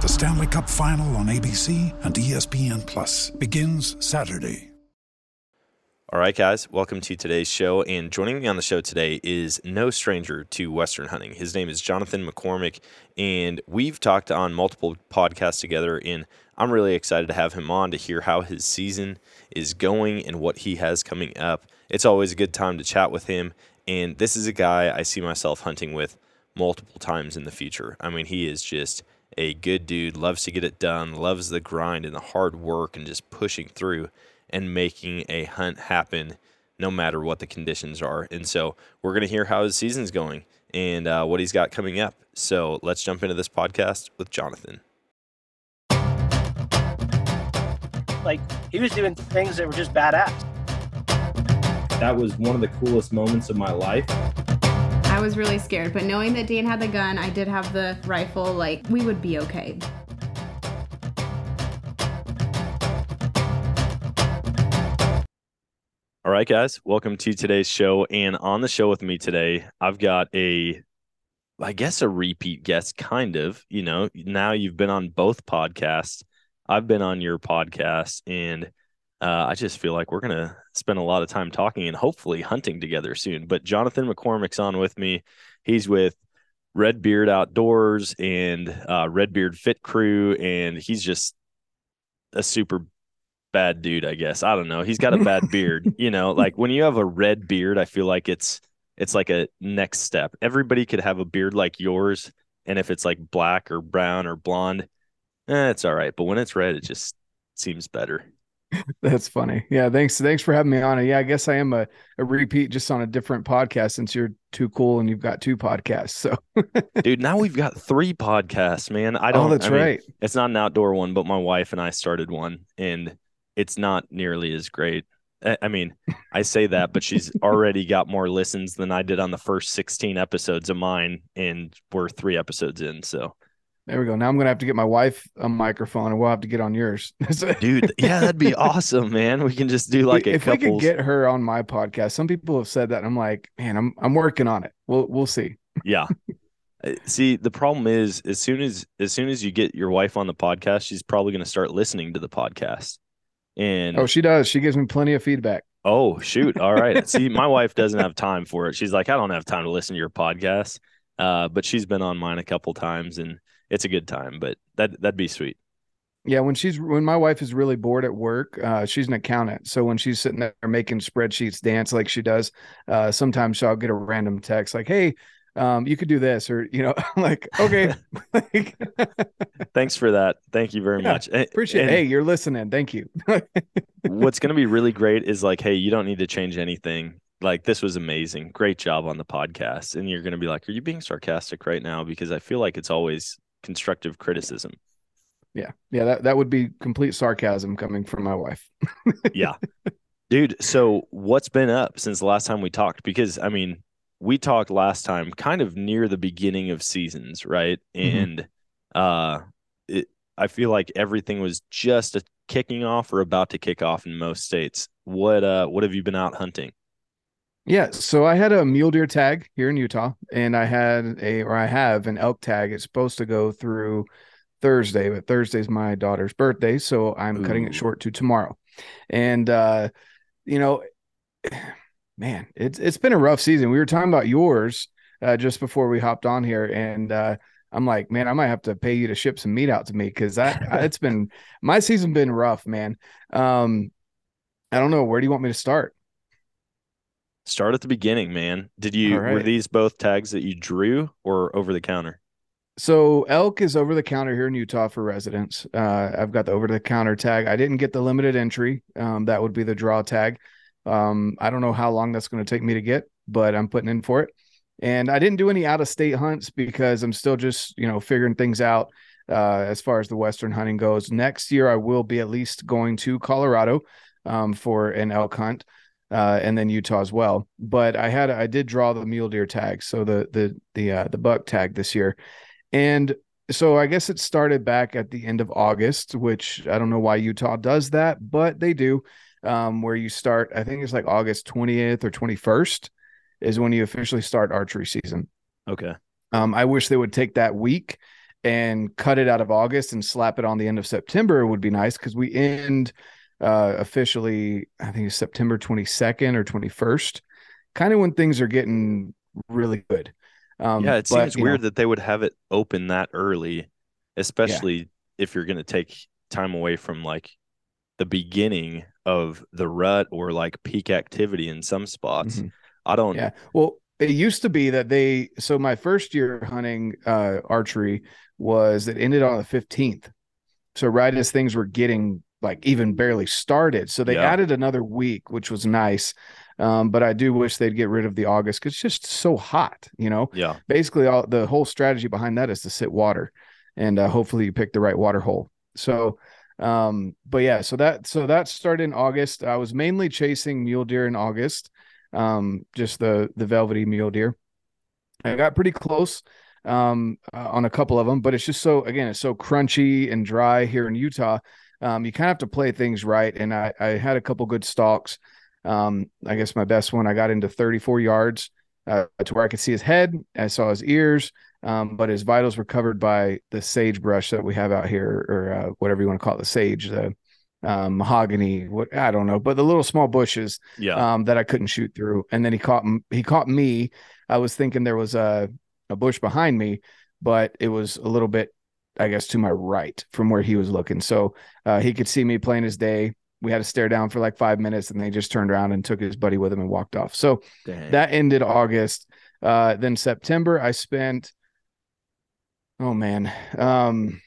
The Stanley Cup Final on ABC and ESPN Plus begins Saturday. All right, guys, welcome to today's show. And joining me on the show today is no stranger to Western hunting. His name is Jonathan McCormick, and we've talked on multiple podcasts together. And I'm really excited to have him on to hear how his season is going and what he has coming up. It's always a good time to chat with him. And this is a guy I see myself hunting with multiple times in the future. I mean, he is just a good dude, loves to get it done, loves the grind and the hard work and just pushing through and making a hunt happen no matter what the conditions are. And so we're going to hear how his season's going and uh, what he's got coming up. So let's jump into this podcast with Jonathan. Like he was doing things that were just badass. That was one of the coolest moments of my life. I was really scared, but knowing that Dan had the gun, I did have the rifle, like, we would be okay. All right, guys, welcome to today's show. And on the show with me today, I've got a, I guess, a repeat guest, kind of. You know, now you've been on both podcasts. I've been on your podcast, and uh, I just feel like we're going to spend a lot of time talking and hopefully hunting together soon. But Jonathan McCormick's on with me. He's with Redbeard Outdoors and uh, Redbeard Fit Crew, and he's just a super bad dude, I guess. I don't know. He's got a bad beard. You know, like when you have a red beard, I feel like it's it's like a next step. Everybody could have a beard like yours, and if it's like black or brown or blonde, eh, it's all right. But when it's red, it just seems better. That's funny. Yeah, thanks. Thanks for having me on. Yeah, I guess I am a, a repeat just on a different podcast since you're too cool and you've got two podcasts. So dude, now we've got three podcasts, man. I oh, don't Oh, that's I mean, right. it's not an outdoor one, but my wife and I started one and it's not nearly as great. I I mean, I say that, but she's already got more listens than I did on the first 16 episodes of mine, and we're three episodes in. So, there we go. Now I'm gonna have to get my wife a microphone and we'll have to get on yours. dude, yeah, that'd be awesome, man. We can just do like a if we couple. could get her on my podcast, some people have said that. I'm like, man, I'm I'm working on it. We'll we'll see. Yeah. Uh, See, the problem is as soon as as soon as you get your wife on the podcast, she's probably going to start listening to the podcast. And Oh, she does. She gives me plenty of feedback. Oh, shoot. All right. See, my wife doesn't have time for it. She's like, I don't have time to listen to your podcast. Uh, but she's been on mine a couple times and it's a good time, but that that'd be sweet. Yeah, when she's when my wife is really bored at work, uh, she's an accountant. So when she's sitting there making spreadsheets dance like she does, uh, sometimes she'll get a random text like, "Hey, um, you could do this," or you know, like, "Okay, Thanks for that. Thank you very Yeah, much. Appreciate." and it. Hey, you're listening. Thank you. what's going to be really great is like, hey, you don't need to change anything. Like this was amazing. Great job on the podcast. And you're going to be like, are you being sarcastic right now? Because I feel like it's always constructive criticism. Yeah. Yeah. That, that would be complete sarcasm coming from my wife. yeah. Dude, so what's been up since the last time we talked? Because I mean, we talked last time kind of near the beginning of seasons, right? Mhm. And uh it, I feel like everything was just a kicking off or about to kick off in most states. What uh what have you been out hunting? Yeah, so I had a mule deer tag here in Utah, and I had a or I have an elk tag. It's supposed to go through Thursday, but Thursday's my daughter's birthday, so I'm cutting it short to tomorrow. And uh, you know, man, it's it's been a rough season. We were talking about yours uh, just before we hopped on here, and uh, I'm like, man, I might have to pay you to ship some meat out to me because that it's been my season been rough, man. Um, I don't know where do you want me to start? Start at the beginning, man. Did you All were these both tags that you drew or over the counter? So elk is over the counter here in Utah for residents. Uh, I've got the over the counter tag. I didn't get the limited entry. Um, that would be the draw tag. Um, I don't know how long that's going to take me to get, but I'm putting in for it. And I didn't do any out of state hunts because I'm still just you know figuring things out uh, as far as the western hunting goes. Next year I will be at least going to Colorado um, for an elk hunt. Uh, and then Utah as well, but I had I did draw the mule deer tag, so the the the uh, the buck tag this year, and so I guess it started back at the end of August, which I don't know why Utah does that, but they do. Um, where you start, I think it's like August 20th or 21st is when you officially start archery season. Okay. Um, I wish they would take that week and cut it out of August and slap it on the end of September would be nice because we end uh, officially, I think it's September 22nd or 21st, kind of when things are getting really good. Um, yeah, it but, seems you know, weird that they would have it open that early, especially if you're going to take time away from like the beginning of the rut or like peak activity in some spots. Mhm. I don't. Yeah. Well, it used to be that they so my first year hunting uh archery was it ended on the 15th. So right as things were getting like even barely started. So they Yeah. added another week, which was nice. Um, but I do wish they'd get rid of the August because it's just so hot, you know. Yeah. Basically, all the whole strategy behind that is to sit water, and uh, hopefully you pick the right water hole. So, um, but yeah, so that so that started in August. I was mainly chasing mule deer in August, um, just the the velvety mule deer. I got pretty close um, uh, on a couple of them, but it's just so again, it's so crunchy and dry here in Utah. Um, you kind of have to play things right, and I I had a couple good stalks. Um, I guess my best one I got into 34 yards uh, to where I could see his head. I saw his ears, um, but his vitals were covered by the sagebrush that we have out here, or uh, whatever you want to call it, the sage, the um, mahogany. What I don't know, but the little small bushes Yeah. um, that I couldn't shoot through. And then he caught he caught me. I was thinking there was a a bush behind me, but it was a little bit, I guess, to my right from where he was looking. So uh, he could see me playing his day. We had to stare down for like five minutes, and they just turned around and took his buddy with him and walked off. So Dang. that ended August. Uh, then September, I spent. Oh man, um,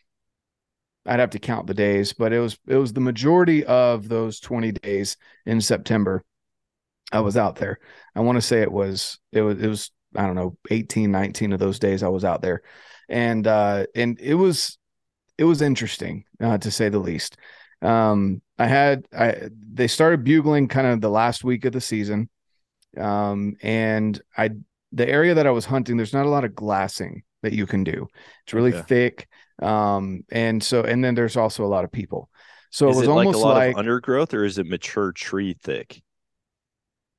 I'd have to count the days, but it was it was the majority of those twenty days in September. I was out there. I want to say it was it was it was I don't know 18, 19 of those days I was out there, and uh, and it was it was interesting uh, to say the least. Um, I had I they started bugling kind of the last week of the season, um, and I the area that I was hunting, there's not a lot of glassing that you can do. It's really Okay. thick, um, and so and then there's also a lot of people. So is it was it like a almost lot like of undergrowth or is it mature tree thick?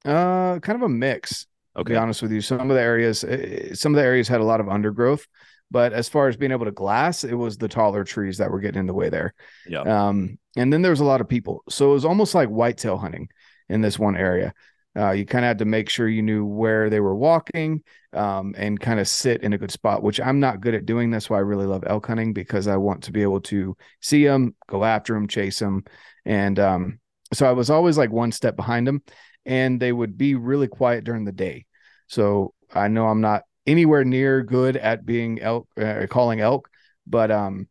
uh, kind of a mix. To be Okay. honest with you, some of the areas, eh, some of the areas had a lot of undergrowth, but as far as being able to glass, it was the taller trees that were getting in the way there. Yeah. Um, and then there was a lot of people, so it was almost like whitetail hunting in this one area. Uh, you kind of had to make sure you knew where they were walking, um, and kind of sit in a good spot, which I'm not good at doing. That's why I really love elk hunting because I want to be able to see them, go after them, chase them, and um, so I was always like one step behind them, and they would be really quiet during the day. So I know I'm not anywhere near good at being elk, uh, calling elk, but um,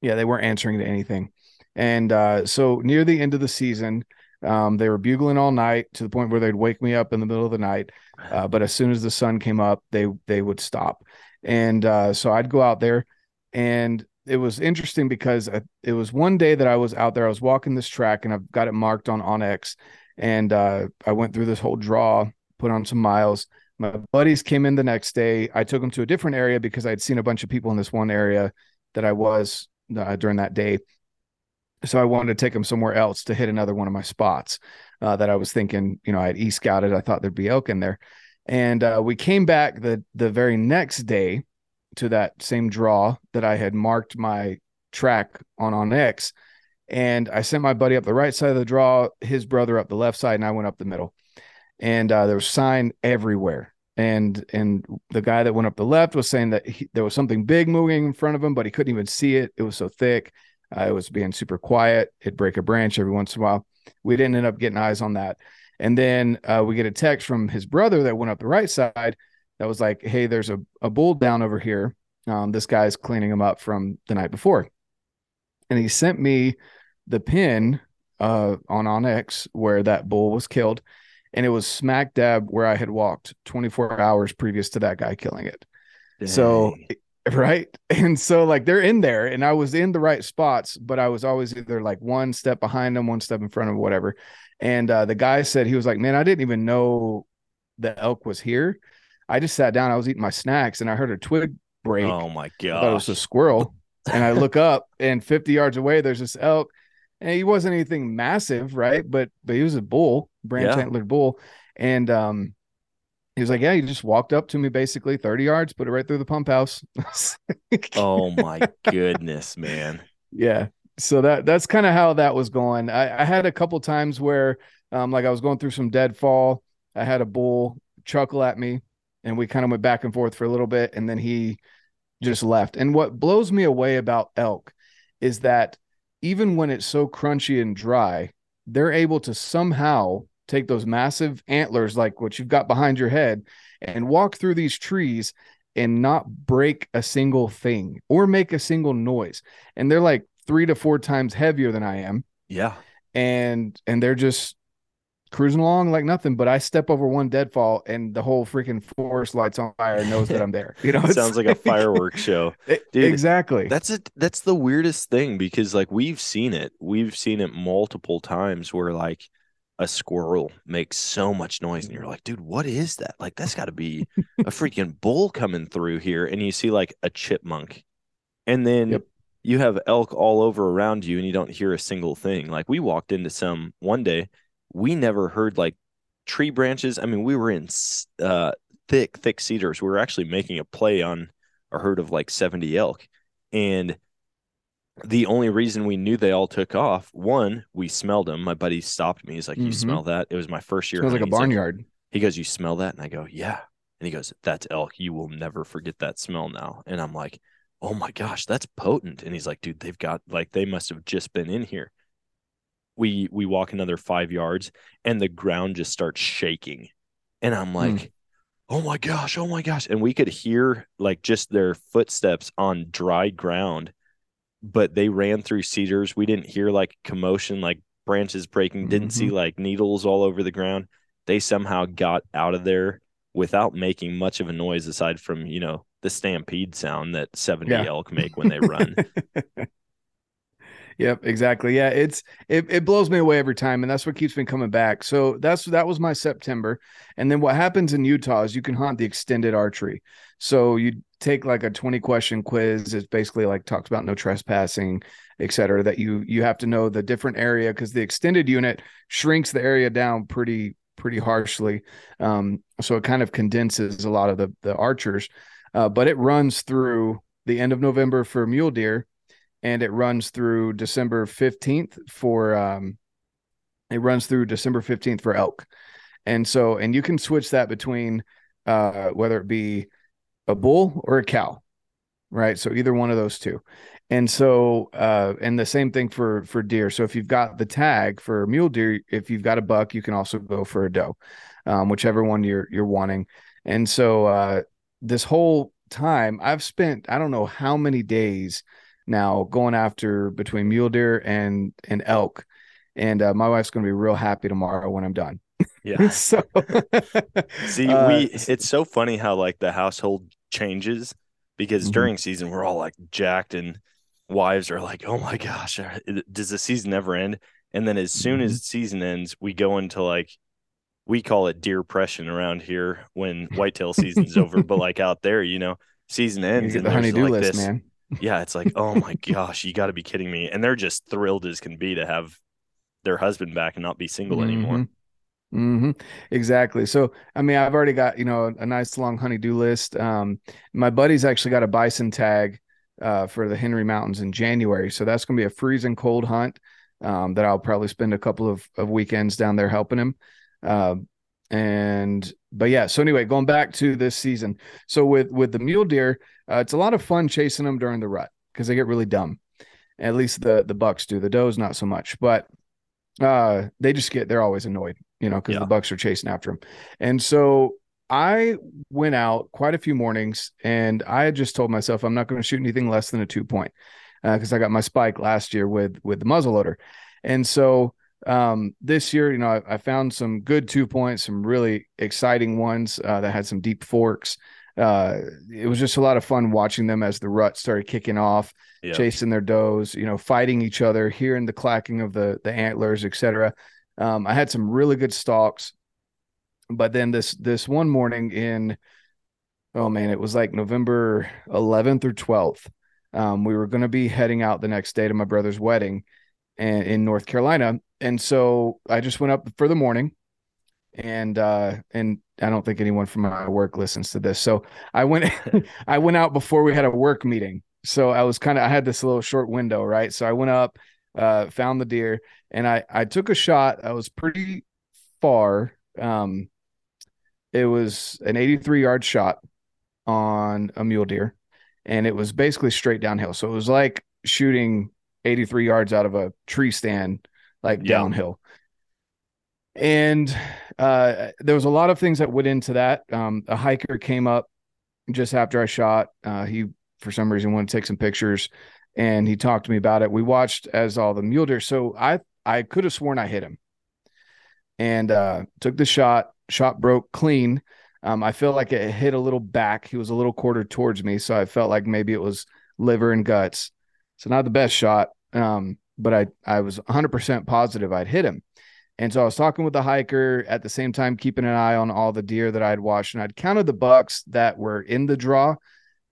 yeah, they weren't answering to anything. And uh, so near the end of the season, um, they were bugling all night to the point where they'd wake me up in the middle of the night. Uh, but as soon as the sun came up, they they would stop. And uh, so I'd go out there and it was interesting because I, it was one day that I was out there. I was walking this track, and I've got it marked on onX, and uh, I went through this whole draw, put on some miles. My buddies came in the next day. I took them to a different area because I'd seen a bunch of people in this one area that I was uh, during that day. So I wanted to take them somewhere else to hit another one of my spots uh, that I was thinking, you know, I had e scouted. I thought there'd be elk in there, and uh, we came back the the very next day to that same draw that I had marked my track on onX, and I sent my buddy up the right side of the draw, his brother up the left side, and I went up the middle, and uh, there was sign everywhere. And and the guy that went up the left was saying that he, there was something big moving in front of him, but he couldn't even see it. It was so thick. Uh, it was being super quiet. It'd break a branch every once in a while. We didn't end up getting eyes on that. And then uh, we get a text from his brother that went up the right side that was like, "Hey, there's a, a bull down over here. Um, this guy's cleaning him up from the night before." And he sent me the pin uh, on onX where that bull was killed, and it was smack dab where I had walked 24 hours previous to that guy killing it. So right? And so like they're in there and i was in the right spots but i was always either like one step behind them one step in front of whatever. And uh, the guy said he was like man i didn't even know the elk was here. I just sat down i was eating my snacks and i heard a twig break. Oh my I thought it was a squirrel and i look up and 50 yards away there's this elk. And he wasn't anything massive right? But but he was a bull branch Yeah. antlered bull. And um he was like yeah he just walked up to me basically 30 yards put it right through the pump house. Oh my goodness, man. yeah. So that that's kind of how that was going. I, I had a couple times where um like i was going through some deadfall i had a bull chuckle at me and we kind of went back and forth for a little bit and then he just left. And what blows me away about elk is that even when it's so crunchy and dry they're able to somehow take those massive antlers like what you've got behind your head and walk through these trees and not break a single thing or make a single noise. And they're like three to four times heavier than I am, Yeah. and and they're just cruising along like nothing. But I step over one deadfall, and the whole freaking forest lights on fire and knows that I'm there. You know, it's Sounds like a fireworks show. Dude, exactly. That's it. That's the weirdest thing because like we've seen it. We've seen it multiple times where like a squirrel makes so much noise and you're like, dude, what is that? Like that's got to be a freaking bull coming through here. And you see like a chipmunk. And then Yep. you have elk all over around you and you don't hear a single thing. Like we walked into some one day, we never heard like tree branches. I mean, we were in uh thick, thick cedars. We were actually making a play on a herd of like 70 elk. And the only reason we knew they all took off, one, we smelled them. My buddy stopped me. He's like, You Mhm. smell that? It was my first year. Smells like a barnyard. he goes, You smell that? And I go, Yeah. And he goes, That's elk. You will never forget that smell now. And I'm like, Oh my gosh, that's potent. And he's like, Dude, they've got like they must have just been in here. We we walk another five yards and the ground just starts shaking. And I'm hmm. like, Oh my gosh, oh my gosh. And we could hear like just their footsteps on dry ground, but they ran through cedars. We didn't hear like commotion, like branches breaking, didn't see mm-hmm. like needles all over the ground. They somehow got out of there without making much of a noise aside from, you know, the stampede sound that 70 Yeah. elk make when they run. Yep, exactly. Yeah, it's it, it blows me away every time, and that's what keeps me coming back. So that's that was my September, and then what happens in Utah is you can hunt the extended archery. So you take like a twenty question quiz. It's basically like talks about no trespassing, et cetera. That you you have to know the different area because the extended unit shrinks the area down pretty pretty harshly. Um, so it kind of condenses a lot of the the archers, uh, but it runs through the end of November for mule deer and it runs through December 15th for um it runs through December 15th for elk. And so and you can switch that between uh whether it be a bull or a cow. Right? So either one of those two. And so uh and the same thing for for deer. So if you've got the tag for mule deer, if you've got a buck, you can also go for a doe. Um whichever one you're you're wanting. And so uh this whole time I've spent I don't know how many days now going after between mule deer and and elk and uh, my wife's going to be real happy tomorrow when i'm done Yeah. so See, uh, we it's so funny how like the household changes because Mhm. during season we're all like jacked and wives are like, "Oh my gosh, uh, does the season ever end?" And then as soon Mhm. as season ends, we go into like we call it deer depression around here when whitetail season's over, but like out there, you know, season You ends and the there's like list, this, man. Yeah, it's like, oh my gosh, you got to be kidding me. And they're just thrilled as can be to have their husband back and not be single anymore. Mm-hmm. Exactly. So, I mean, I've already got, you know, a nice long honeydew list. Um, my buddy's actually got a bison tag uh, for the Henry Mountains in January. So that's going to be a freezing cold hunt um, that I'll probably spend a couple of, of weekends down there helping him. Uh, and, but yeah, so anyway, going back to this season. So with, with the mule deer, uh, it's a lot of fun chasing them during the rut because they get really dumb. At least the, the bucks do, the does not so much, but uh, they just get, they're always annoyed you know, because Yeah. the Bucks are chasing after them And so I went out quite a few mornings and I had just told myself I'm not going to shoot anything less than a two point because I got my spike last year with with the muzzle loader. And so um, this year, you know, I, I found some good two points, some really exciting ones uh, that had some deep forks. Uh, it was just a lot of fun watching them as the rut started kicking off Yeah. chasing their does, you know, fighting each other, hearing the clacking of the the antlers, etc. Um, I had some really good stalks, but then this this one morning in, oh man, it was like November 11th or 12th. Um, we were going to be heading out the next day to my brother's wedding, and in North Carolina, and so I just went up for the morning, and uh, and I don't think anyone from my work listens to this, so I went I went out before we had a work meeting. So I was kind of I had this little short window, right? So I went up, uh, found the deer, and I I took a shot. I was pretty far. Um, it was an 83 yard shot on a mule deer, and it was basically straight downhill. So it was like shooting 83 yards out of a tree stand, like Yeah. downhill. And uh, there was a lot of things that went into that. Um, a hiker came up just after I shot. Uh, he, for some reason, wanted to take some pictures, and he talked to me about it. We watched as all the mule deer. So I, I could have sworn I hit him, and uh, took the shot. Shot broke clean. Um, I felt like it hit a little back. He was a little quartered towards me, so I felt like maybe it was liver and guts. So not the best shot, um, but I I was 100% positive I'd hit him. And so I was talking with the hiker at the same time, keeping an eye on all the deer that I'd watched, and I'd counted the bucks that were in the draw.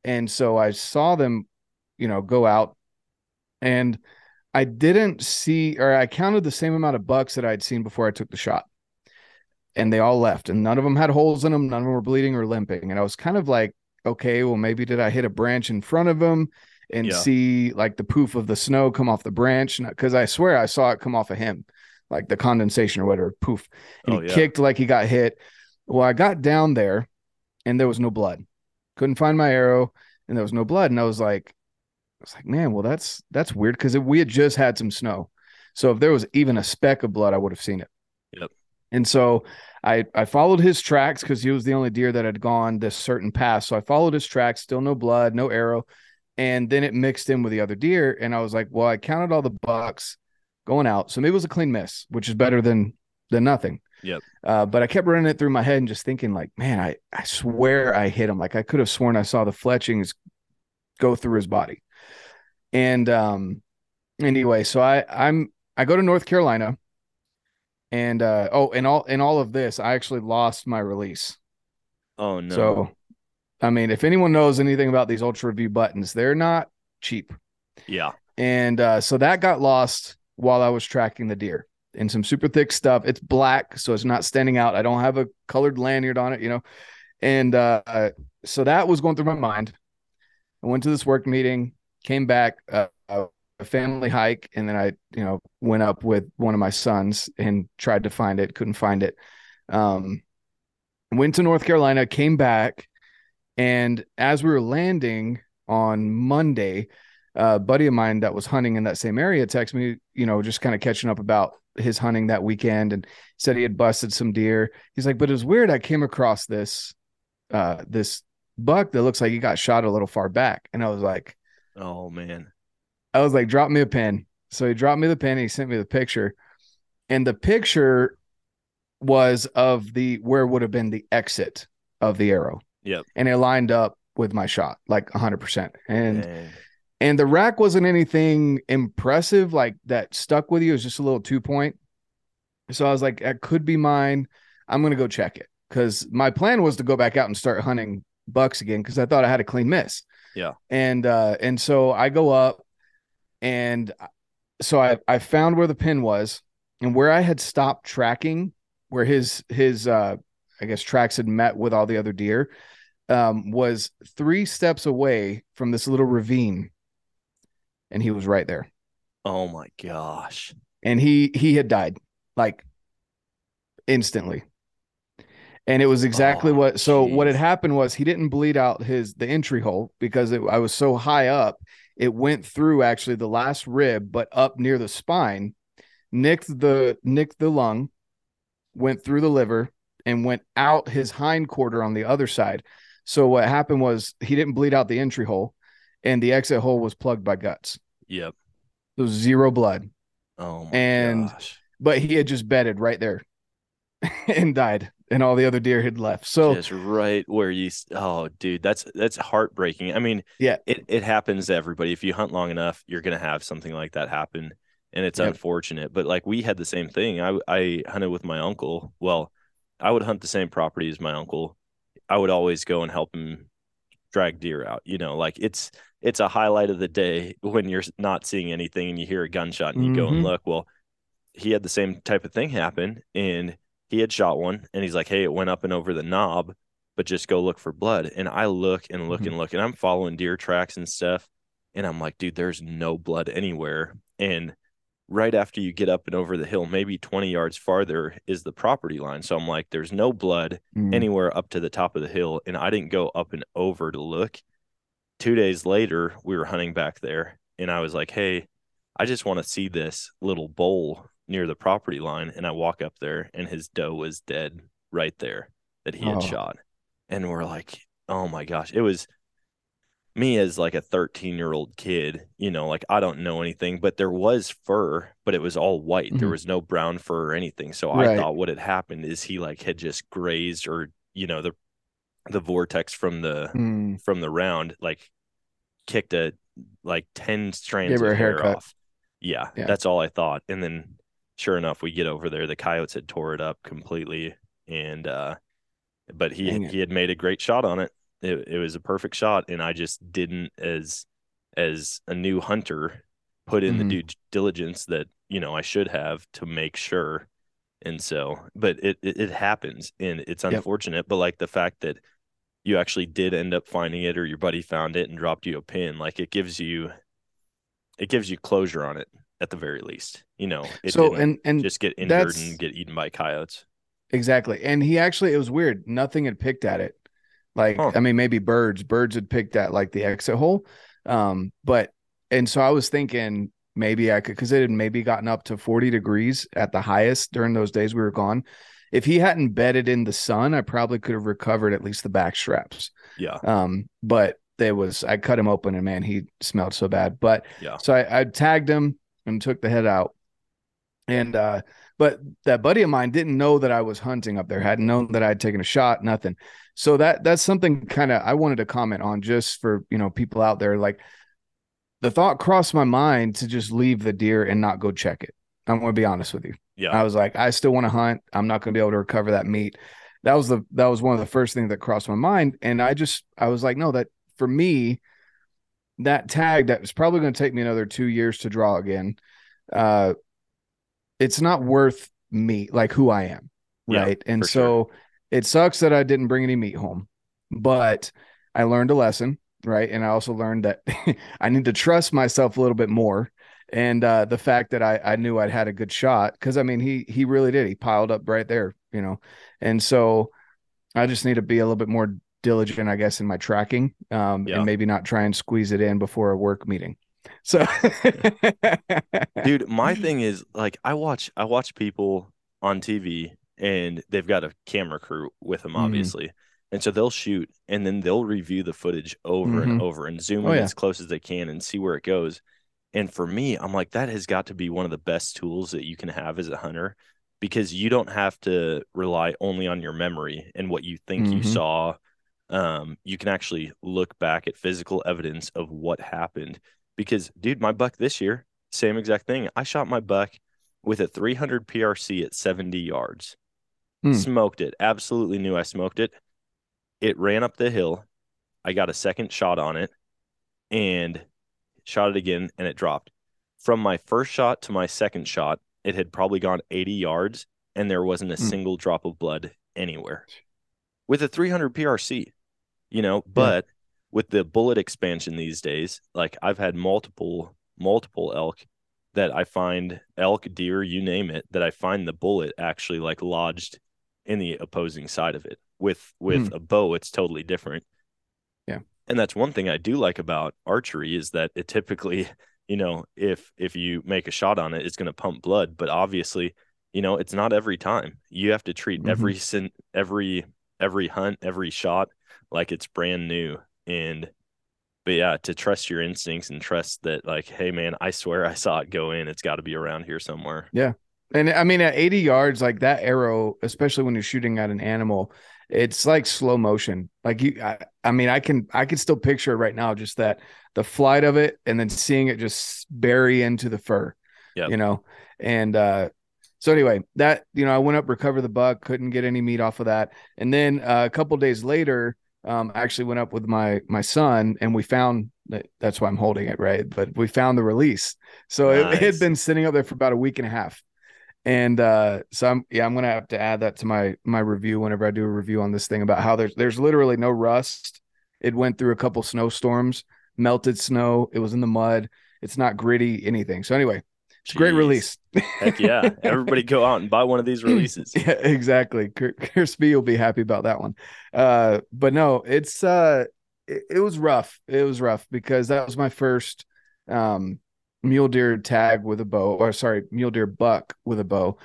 And so I saw them, you know, go out, and I didn't see, or I counted the same amount of bucks that I'd seen before I took the shot. And they all left, and none of them had holes in them. None of them were bleeding or limping. And I was kind of like, okay, well, maybe did I hit a branch in front of him and Yeah. see like the poof of the snow come off the branch? Because I swear I saw it come off of him, like the condensation or whatever, poof. And Oh, he yeah. kicked like he got hit. Well, I got down there and there was no blood. Couldn't find my arrow and there was no blood. And I was like, I was like, man, well, that's that's weird because we had just had some snow. So if there was even a speck of blood, I would have seen it. Yep. And so I I followed his tracks because he was the only deer that had gone this certain path. So I followed his tracks, still no blood, no arrow. And then it mixed in with the other deer. And I was like, well, I counted all the bucks going out. So maybe it was a clean miss, which is better than than nothing. Yep. Uh, but I kept running it through my head and just thinking, like, man, I, I swear I hit him. Like I could have sworn I saw the fletchings go through his body. And um anyway, so I I'm I go to North Carolina and uh oh and all in all of this, I actually lost my release. Oh no. So I mean, if anyone knows anything about these UltraView buttons, they're not cheap. yeah. And uh, so that got lost while I was tracking the deer in some super thick stuff. It's black, so it's not standing out. I don't have a colored lanyard on it, you know. And uh, so that was going through my mind. I went to this work meeting, came back, uh, a family hike, and then I, you know, went up with one of my sons and tried to find it. Couldn't find it. Um, went to North Carolina, came back, and as we were landing on Monday, a buddy of mine that was hunting in that same area texted me, you know, just kind of catching up about his hunting that weekend and said he had busted some deer. He's like, but it was weird. I came across this, uh, this buck that looks like he got shot a little far back. And I was like, Oh man. I was like, drop me a pin. So he dropped me the pin and he sent me the picture. And the picture was of the where would have been the exit of the arrow. Yep. And it lined up with my shot, like 100%. And Dang. and the rack wasn't anything impressive like that stuck with you. It was just a little two point. So I was like, that could be mine. I'm gonna go check it because my plan was to go back out and start hunting bucks again because I thought I had a clean miss. Yeah. And uh and so I go up and so I I found where the pin was and where I had stopped tracking where his his uh I guess tracks had met with all the other deer um was three steps away from this little ravine. And he was right there. Oh my gosh. and he he had died like instantly. And it was exactly Oh, what so what had happened was he didn't bleed out his the entry hole because it, i was so high up it went through actually the last rib but up near the spine nicked the nicked the lung went through the liver and went out his hind quarter on the other side so what happened was he didn't bleed out the entry hole and the exit hole was plugged by guts Yep. there was zero blood Oh my And- gosh. but he had just bedded right there and died and all the other deer had left so just right where you oh dude that's that's heartbreaking i mean Yeah. it, it happens to everybody if you hunt long enough you're gonna have something like that happen and it's Yep. unfortunate but like we had the same thing i i hunted with my uncle well i would hunt the same property as my uncle i would always go and help him drag deer out you know like it's it's a highlight of the day when you're not seeing anything and you hear a gunshot and you go and Mhm. look well he had the same type of thing happen and he had shot one and he's like hey it went up and over the knob but just go look for blood and i look and look Mhm. and look and i'm following deer tracks and stuff and i'm like dude there's no blood anywhere and right after you get up and over the hill maybe 20 yards farther is the property line so i'm like there's no blood Mm. anywhere up to the top of the hill and I didn't go up and over to look. 2 days later, we were hunting back there and I was like, "Hey, I just want to see this little bowl near the property line." And I walk up there and his doe was dead right there that he had Oh. shot. And we're like, "Oh my gosh." It was me as like a 13 year old kid, you know, like I don't know anything, but there was fur, but it was all white. There Mhm. was no brown fur or anything. So I thought what had happened is he like had just grazed or, you know, the the vortex from the Mm. from the round like kicked a like 10 strands of hair haircut. off. Yeah, Yeah. that's all I thought. And then sure enough, we get over there. The coyotes had tore it up completely. And uh but he Dang it. he had made a great shot on it. It it was a perfect shot. And I just didn't as as a new hunter put in Mhm. the due diligence that, you know, I should have to make sure. And so, but it it, it happens and it's Yep. unfortunate. But like the fact that you actually did end up finding it or your buddy found it and dropped you a pin like it gives you it gives you closure on it at the very least you know it so and and just get injured and get eaten by coyotes exactly and he actually it was weird nothing had picked at it like Huh. i mean maybe birds birds had picked at like the exit hole. Um but and so i was thinking maybe i could because it had maybe gotten up to 40 degrees at the highest during those days we were gone. If he hadn't bedded in the sun i probably could have recovered at least the back straps. Yeah. Um but there was i cut him open and man he smelled so bad. But Yeah. so I, I tagged him and took the head out. And uh but that buddy of mine didn't know that i was hunting up there hadn't known that i'd taken a shot nothing so that that's something kind of i wanted to comment on just for you know people out there like the thought crossed my mind to just leave the deer and not go check it i'm going to be honest with you yeah I was like, I still want to hunt. I'm not going to be able to recover that meat. That was the that was one of the first things that crossed my mind, and I just I was like, no, that for me, that tag that was probably going to take me another two years to draw again. Uh, it's not worth me like who I am, Yeah, right? and so sure. it sucks that I didn't bring any meat home, but I learned a lesson, right? And I also learned that I need to trust myself a little bit more and uh the fact that I I knew I'd had a good shot because I mean he he really did he piled up right there you know and so I just need to be a little bit more diligent I guess in my tracking um Yeah. and maybe not try and squeeze it in before a work meeting so dude my thing is like i watch i watch people on tv and they've got a camera crew with them Mhm. obviously and so they'll shoot and then they'll review the footage over and Mhm. over and zoom Oh, in yeah. as close as they can and see where it goes and for me i'm like that has got to be one of the best tools that you can have as a hunter because you don't have to rely only on your memory and what you think you Mhm. saw um, you can actually look back at physical evidence of what happened. Because, dude, my buck this year, same exact thing. I shot my buck with a 300 PRC at 70 yards. Hmm. Smoked it. Absolutely knew I smoked it. It ran up the hill. I got a second shot on it and shot it again and it dropped. From my first shot to my second shot, it had probably gone 80 yards and there wasn't a Hmm. single drop of blood anywhere. With a 300 PRC, you know, but with the bullet expansion these days, like I've had multiple multiple elk that I find elk, deer, you name it, that I find the bullet actually like lodged in the opposing side of it. With with a bow, it's totally different. Yeah. And that's one thing I do like about archery is that it typically, you know, if if you make a shot on it, it's going to pump blood, but obviously, you know, it's not every time. You have to treat Mhm. every sin every every hunt, every shot like it's brand new and but yeah, to trust your instincts and trust that like, hey man, I swear I saw it go in. It's got to be around here somewhere. Yeah. And I mean, at 80 yards, like that arrow, especially when you're shooting at an animal, it's like slow motion. Like you, I, I mean, I can, I can still picture it right now, just that the flight of it and then seeing it just bury into the fur, Yeah. you know? And, uh, so anyway, that, you know, I went up, recover the buck, couldn't get any meat off of that. And then uh, a couple days later, um, I actually went up with my, my son and we found that that's why I'm holding it. Right. But we found the release. So it, it had been sitting up there for about a week and a half and uh so i'm yeah i'm gonna have to add that to my my review whenever i do a review on this thing about how there's there's literally no rust it went through a couple snowstorms melted snow it was in the mud it's not gritty anything so anyway it's a great release. Heck yeah. Everybody go out and buy one of these releases. yeah exactly crispy will be happy about that one. Uh but no it's uh it, it was rough. It was rough because that was my first um mule deer tag with a bow or sorry mule deer buck with a bow.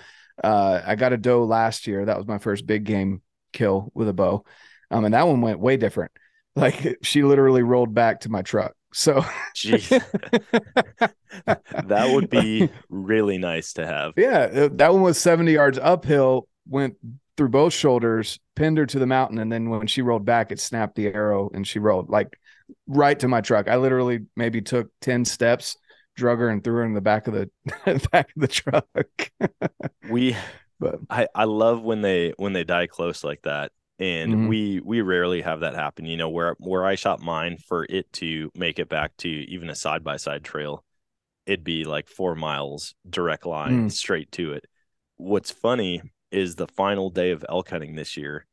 Uh i got a doe last year. That was my first big game kill with a bow. Um and that one went way different. Like she literally rolled back to my truck so Jeez. that would be really nice to have. Yeah, that one was 70 yards uphill, went through both shoulders, pinned her to the mountain, and then when she rolled back, it snapped the arrow and she rolled like right to my truck. I literally maybe took 10 steps, drug her and threw her in the back of the back of the truck. We but I, I love when they when they die close like that and Mhm. we we rarely have that happen you know where where i shot mine for it to make it back to even a side by side trail it'd be like four miles direct line Mm. straight to it what's funny is the final day of elk hunting this year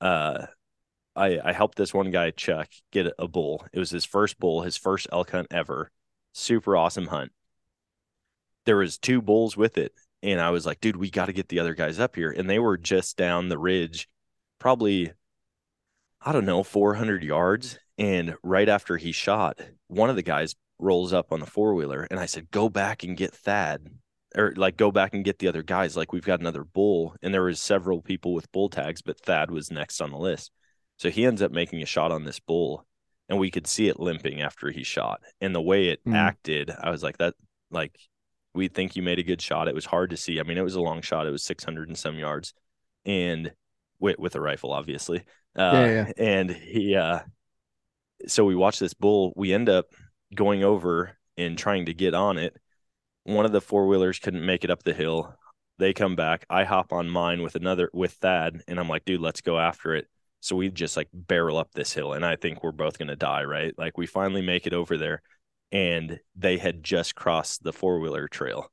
uh i i helped this one guy chuck get a bull it was his first bull his first elk hunt ever super awesome hunt there was two bulls with it and I was like, dude, we got to get the other guys up here. And they were just down the ridge, probably, I don't know, 400 yards. And right after he shot, one of the guys rolls up on the four wheeler. And I said, go back and get Thad or like go back and get the other guys. Like we've got another bull. And there was several people with bull tags, but Thad was next on the list. So he ends up making a shot on this bull and we could see it limping after he shot. And the way it Mm. acted, I was like, that, like, we think you made a good shot. It was hard to see. I mean, it was a long shot. It was 600 and some yards, and with with a rifle, obviously. Uh, Yeah, yeah. And he, uh, so we watch this bull. We end up going over and trying to get on it. One of the four wheelers couldn't make it up the hill. They come back. I hop on mine with another with Thad, and I'm like, dude, let's go after it. So we just like barrel up this hill, and I think we're both gonna die, right? Like we finally make it over there and they had just crossed the four wheeler trail.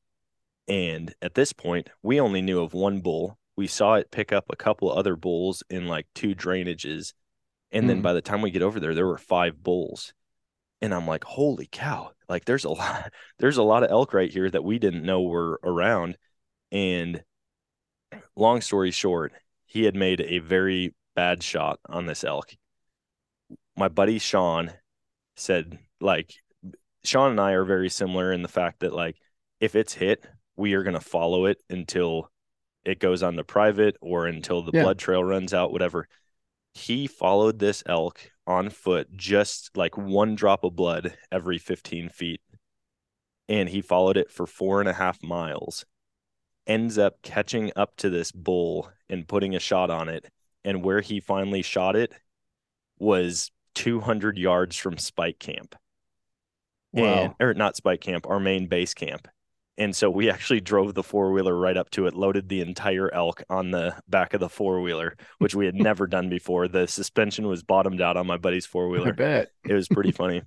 And at this point, we only knew of one bull. We saw it pick up a couple other bulls in like two drainages. And then Hmm. by the time we get over there, there were five bulls. And I'm like, holy cow. Like there's a lot, there's a lot of elk right here that we didn't know were around. And long story short, he had made a very bad shot on this elk. My buddy Sean said, like, Sean and I are very similar in the fact that like if it's hit, we are going to follow it until it goes on to private or until the Yeah. blood trail runs out, whatever. He followed this elk on foot, just like one drop of blood every 15 feet. And he followed it for four and a half miles, ends up catching up to this bull and putting a shot on it. And where he finally shot it, was 200 yards from Spike Camp. Wow. And, or not Spike Camp, our main base camp. And so we actually drove the four wheeler right up to it, loaded the entire elk on the back of the four wheeler, which we had never done before. The suspension was bottomed out on my buddy's four wheeler. I bet. It was pretty funny.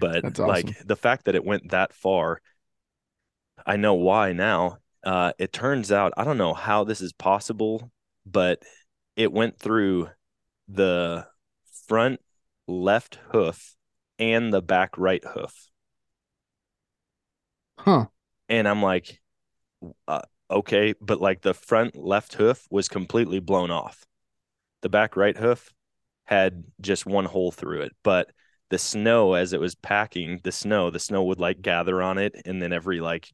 But That's like the fact that it went that far, I know why now. Uh, it turns out, I don't know how this is possible, but it went through the front left hoof and the back right hoof. Huh. And I'm like, uh, okay, but like the front left hoof was completely blown off. The back right hoof had just one hole through it, but the snow as it was packing the snow, the snow would like gather on it, and then every like,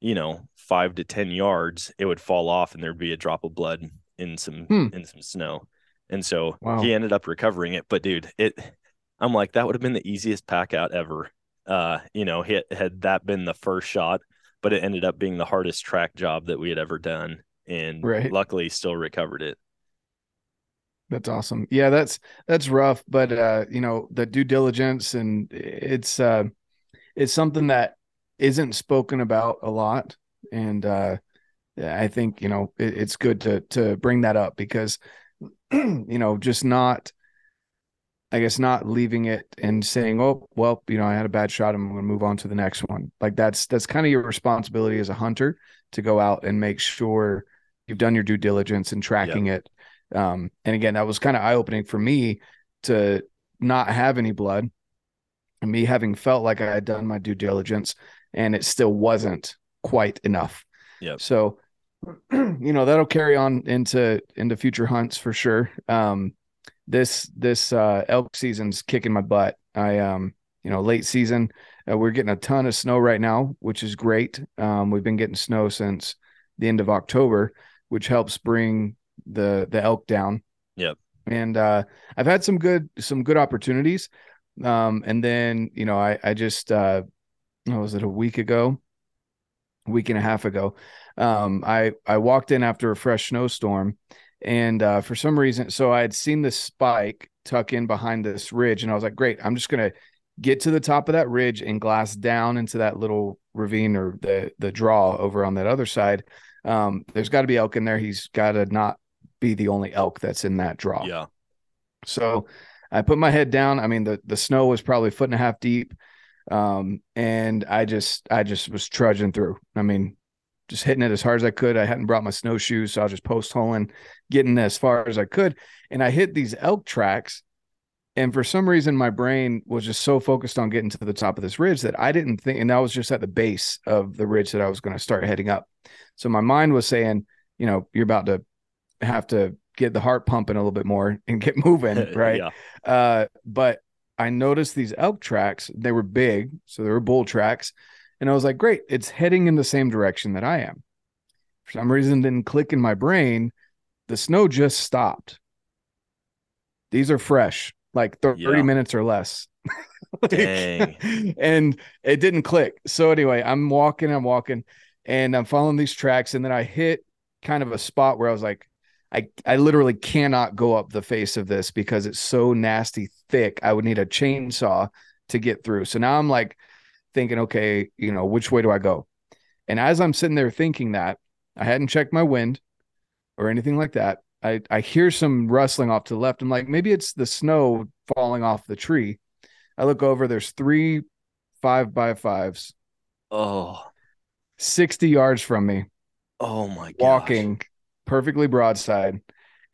you know, five to ten yards, it would fall off, and there'd be a drop of blood in some Hmm. in some snow. And so Wow. he ended up recovering it. But dude, it I'm like, that would have been the easiest pack out ever. Uh, you know, had had that been the first shot, but it ended up being the hardest track job that we had ever done. And Right. luckily still recovered it. That's awesome. Yeah, that's that's rough, but uh, you know, the due diligence and it's uh it's something that isn't spoken about a lot. And uh I think, you know, it, it's good to to bring that up because you know, just not I guess not leaving it and saying, "Oh, well, you know, I had a bad shot. I'm going to move on to the next one." Like that's that's kind of your responsibility as a hunter to go out and make sure you've done your due diligence and tracking it. Um, and again, that was kind of eye opening for me to not have any blood, and me having felt like I had done my due diligence, and it still wasn't quite enough. Yeah. So, you know, that'll carry on into into future hunts for sure. Um, this this uh elk season's kicking my butt. I um you know late season uh, we're getting a ton of snow right now, which is great. Um we've been getting snow since the end of October, which helps bring the the elk down. Yep. And uh I've had some good some good opportunities. Um and then, you know, I I just uh what was it a week ago? A week and a half ago. Um I I walked in after a fresh snowstorm and uh, for some reason, so I had seen this spike tuck in behind this ridge, and I was like, "Great, I'm just gonna get to the top of that ridge and glass down into that little ravine or the the draw over on that other side." Um, there's got to be elk in there. He's got to not be the only elk that's in that draw. Yeah. So I put my head down. I mean, the the snow was probably a foot and a half deep. Um, and I just I just was trudging through. I mean, just hitting it as hard as I could. I hadn't brought my snowshoes, so I was just post holing, getting as far as I could. And I hit these elk tracks. And for some reason, my brain was just so focused on getting to the top of this ridge that I didn't think, and that was just at the base of the ridge that I was going to start heading up. So my mind was saying, you know, you're about to have to get the heart pumping a little bit more and get moving, right? yeah. Uh, but I noticed these elk tracks. They were big, so they were bull tracks, and I was like, "Great, it's heading in the same direction that I am." For some reason, it didn't click in my brain. The snow just stopped. These are fresh, like thirty Yeah. minutes or less. Like, Dang. and it didn't click. So anyway, I'm walking, I'm walking, and I'm following these tracks, and then I hit kind of a spot where I was like, I I literally cannot go up the face of this because it's so nasty thick. I would need a chainsaw to get through. So now I'm like thinking, okay, you know, which way do I go? And as I'm sitting there thinking that, I hadn't checked my wind or anything like that. I I hear some rustling off to the left. I'm like, maybe it's the snow falling off the tree. I look over, there's three five by fives, Oh, 60 yards from me, oh my god. walking perfectly broadside,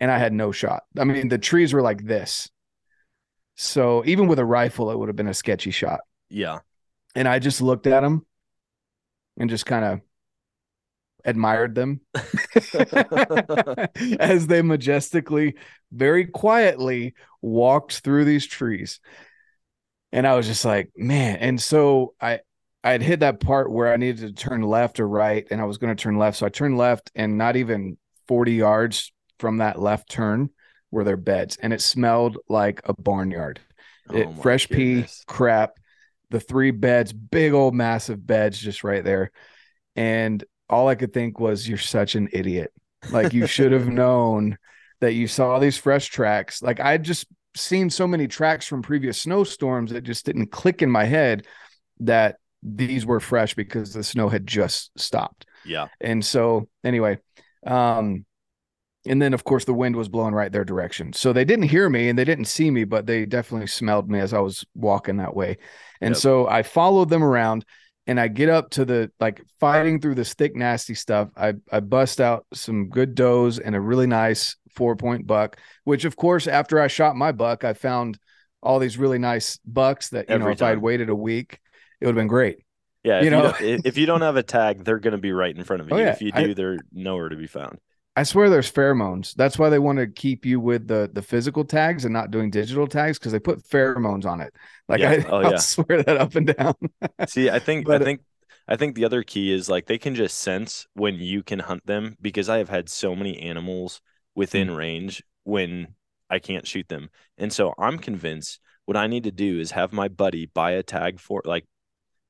and I had no shot. I mean, the trees were like this. So even with a rifle, it would have been a sketchy shot. Yeah. And I just looked at them and just kind of admired them as they majestically, very quietly walked through these trees. And I was just like, man. And so I I had hit that part where I needed to turn left or right, and I was going to turn left. So I turned left, and not even 40 yards from that left turn were their beds, and it smelled like a barnyard. Oh my fresh pea, goodness. crap, the three beds, big old massive beds just right there. And all I could think was, you're such an idiot. Like you should have known that you saw these fresh tracks. Like I'd just seen so many tracks from previous snowstorms that just didn't click in my head that these were fresh because the snow had just stopped. Yeah. And so anyway, um and then of course the wind was blowing right their direction. So they didn't hear me and they didn't see me, but they definitely smelled me as I was walking that way. And Yep. so I followed them around and I get up to the like fighting through this thick, nasty stuff. I I bust out some good does and a really nice four point buck, which of course, after I shot my buck, I found all these really nice bucks that, you know, Every if I had waited a week, it would have been great. Yeah. If You you, know- don't, if if you don't have a tag, they're going to be right in front of oh, you. Oh, yeah. If you I- do, they're nowhere to be found. I swear there's pheromones. That's why they want to keep you with the the physical tags and not doing digital tags because they put pheromones on it. Like Yeah. I, Oh, yeah. swear that up and down. See, I think But- I think I think the other key is like they can just sense when you can hunt them because I have had so many animals within mm. range when I can't shoot them. And so I'm convinced what I need to do is have my buddy buy a tag for like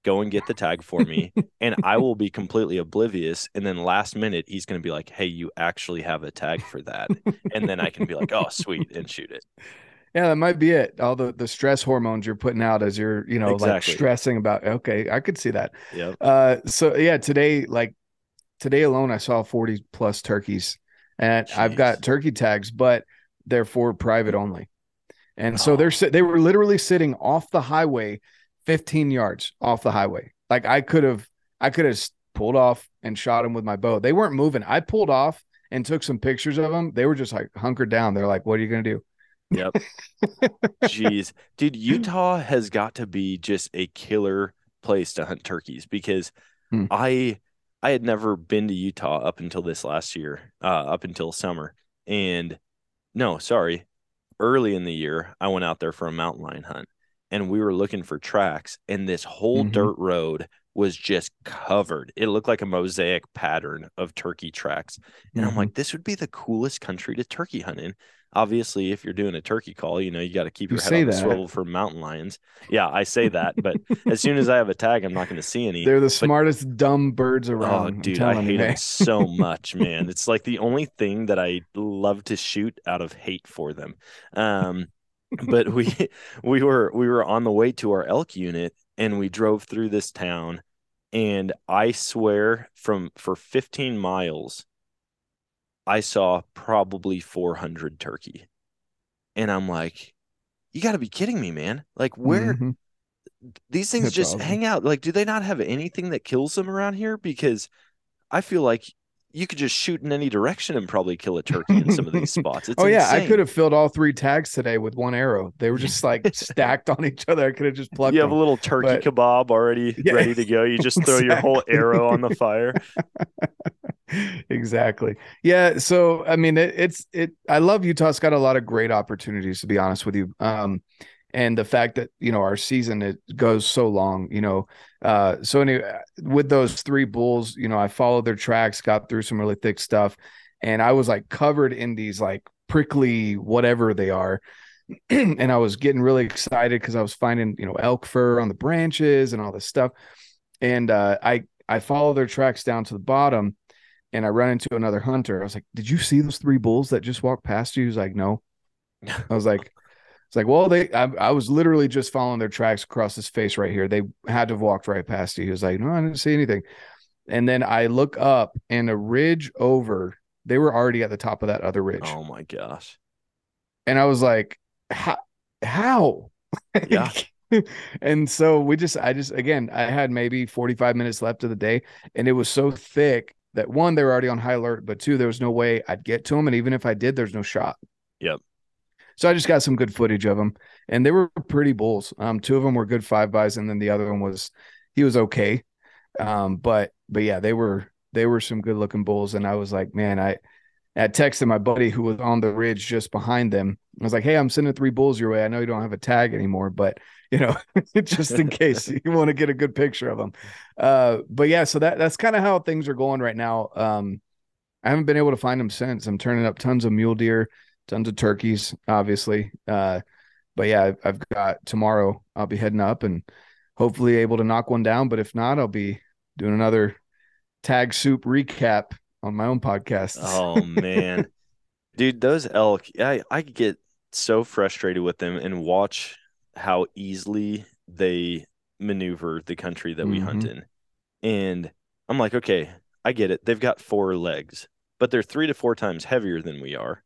go and get the tag for me and I will be completely oblivious and then last minute he's going to be like, "Hey, you actually have a tag for that." and then I can be like, "Oh, sweet," and shoot it. Yeah, that might be it. All the the stress hormones you're putting out as you're, you know, like stressing about. Okay, I could see that. Yep. Uh, so yeah, today, like today alone, I saw 40 plus turkeys, and I've got turkey tags, but they're for private only. And so Oh. they're they were literally sitting off the highway, 15 yards off the highway. Like I could have, I could have pulled off and shot them with my bow. They weren't moving. I pulled off and took some pictures of them. They were just like hunkered down. They're like, "What are you gonna do?" Yep. Jeez. Dude, Utah has got to be just a killer place to hunt turkeys because Hmm. I I had never been to Utah up until this last year, uh, up until summer. And no, sorry, early in the year, I went out there for a mountain lion hunt and we were looking for tracks and this whole Mhm. dirt road was just covered. It looked like a mosaic pattern of turkey tracks. And I'm Mhm. like, this would be the coolest country to turkey hunt in. Obviously, if you're doing a turkey call, you know, you got to keep You your head on the that. swivel for mountain lions. Yeah, I say that, but as soon as I have a tag, I'm not going to see any. They're the smartest dumb birds Oh, around. I'm dude, I hate them so much, man. It's like the only thing that I love to shoot out of hate for them. Um, but we we were we were on the way to our elk unit and we drove through this town and I swear from for 15 miles I saw probably 400 turkey. And I'm like, you got to be kidding me, man. Like where Mhm. these things That's just awesome. hang out. Like, do they not have anything that kills them around here? Because I feel like you could just shoot in any direction and probably kill a turkey in some of these spots. It's oh yeah, I could have filled all three tags today with one arrow. They were just like stacked on each other. I could have just plugged You have a little turkey but- kebab already Yeah, ready to go. You just throw your whole arrow on the fire. exactly. Yeah. So I mean, it, it's it. I love Utah. It's got a lot of great opportunities to be honest with you. Um, and the fact that you know our season it goes so long. You know, uh, so anyway, with those three bulls, you know, I followed their tracks, got through some really thick stuff, and I was like covered in these like prickly whatever they are. and I was getting really excited because I was finding, you know, elk fur on the branches and all this stuff. And uh, I I follow their tracks down to the bottom, and I run into another hunter. I was like, "Did you see those three bulls that just walked past you?" He was like, "No." I was like, "It's like, well, they." I, I was literally just following their tracks across his face right here. They had to have walked right past you. He was like, "No, I didn't see anything." And then I look up, and a ridge over. They were already at the top of that other ridge, Oh my gosh. and I was like, "How? How?" Yeah. and so we just I just again I had maybe 45 minutes left of the day and it was so thick that one they were already on high alert but two there was no way I'd get to them and even if I did there's no shot. Yep. So I just got some good footage of them and they were pretty bulls. Um two of them were good five bys and then the other one was he was okay. Um but but yeah they were they were some good looking bulls and I was like man I I texted my buddy who was on the ridge just behind them. I was like, "Hey, I'm sending three bulls your way. I know you don't have a tag anymore, but you know, just in case you want to get a good picture of them." Uh, but yeah, so that that's kind of how things are going right now. Um, I haven't been able to find them since. I'm turning up tons of mule deer, tons of turkeys, obviously. Uh, but yeah, I've, I've got tomorrow. I'll be heading up and hopefully able to knock one down. But if not, I'll be doing another tag soup recap on my own podcast. Oh man. Dude, those elk, I I get so frustrated with them and watch how easily they maneuver the country that we hunt Mhm. in. And I'm like, okay, I get it. They've got four legs, but they're three to four times heavier than we are.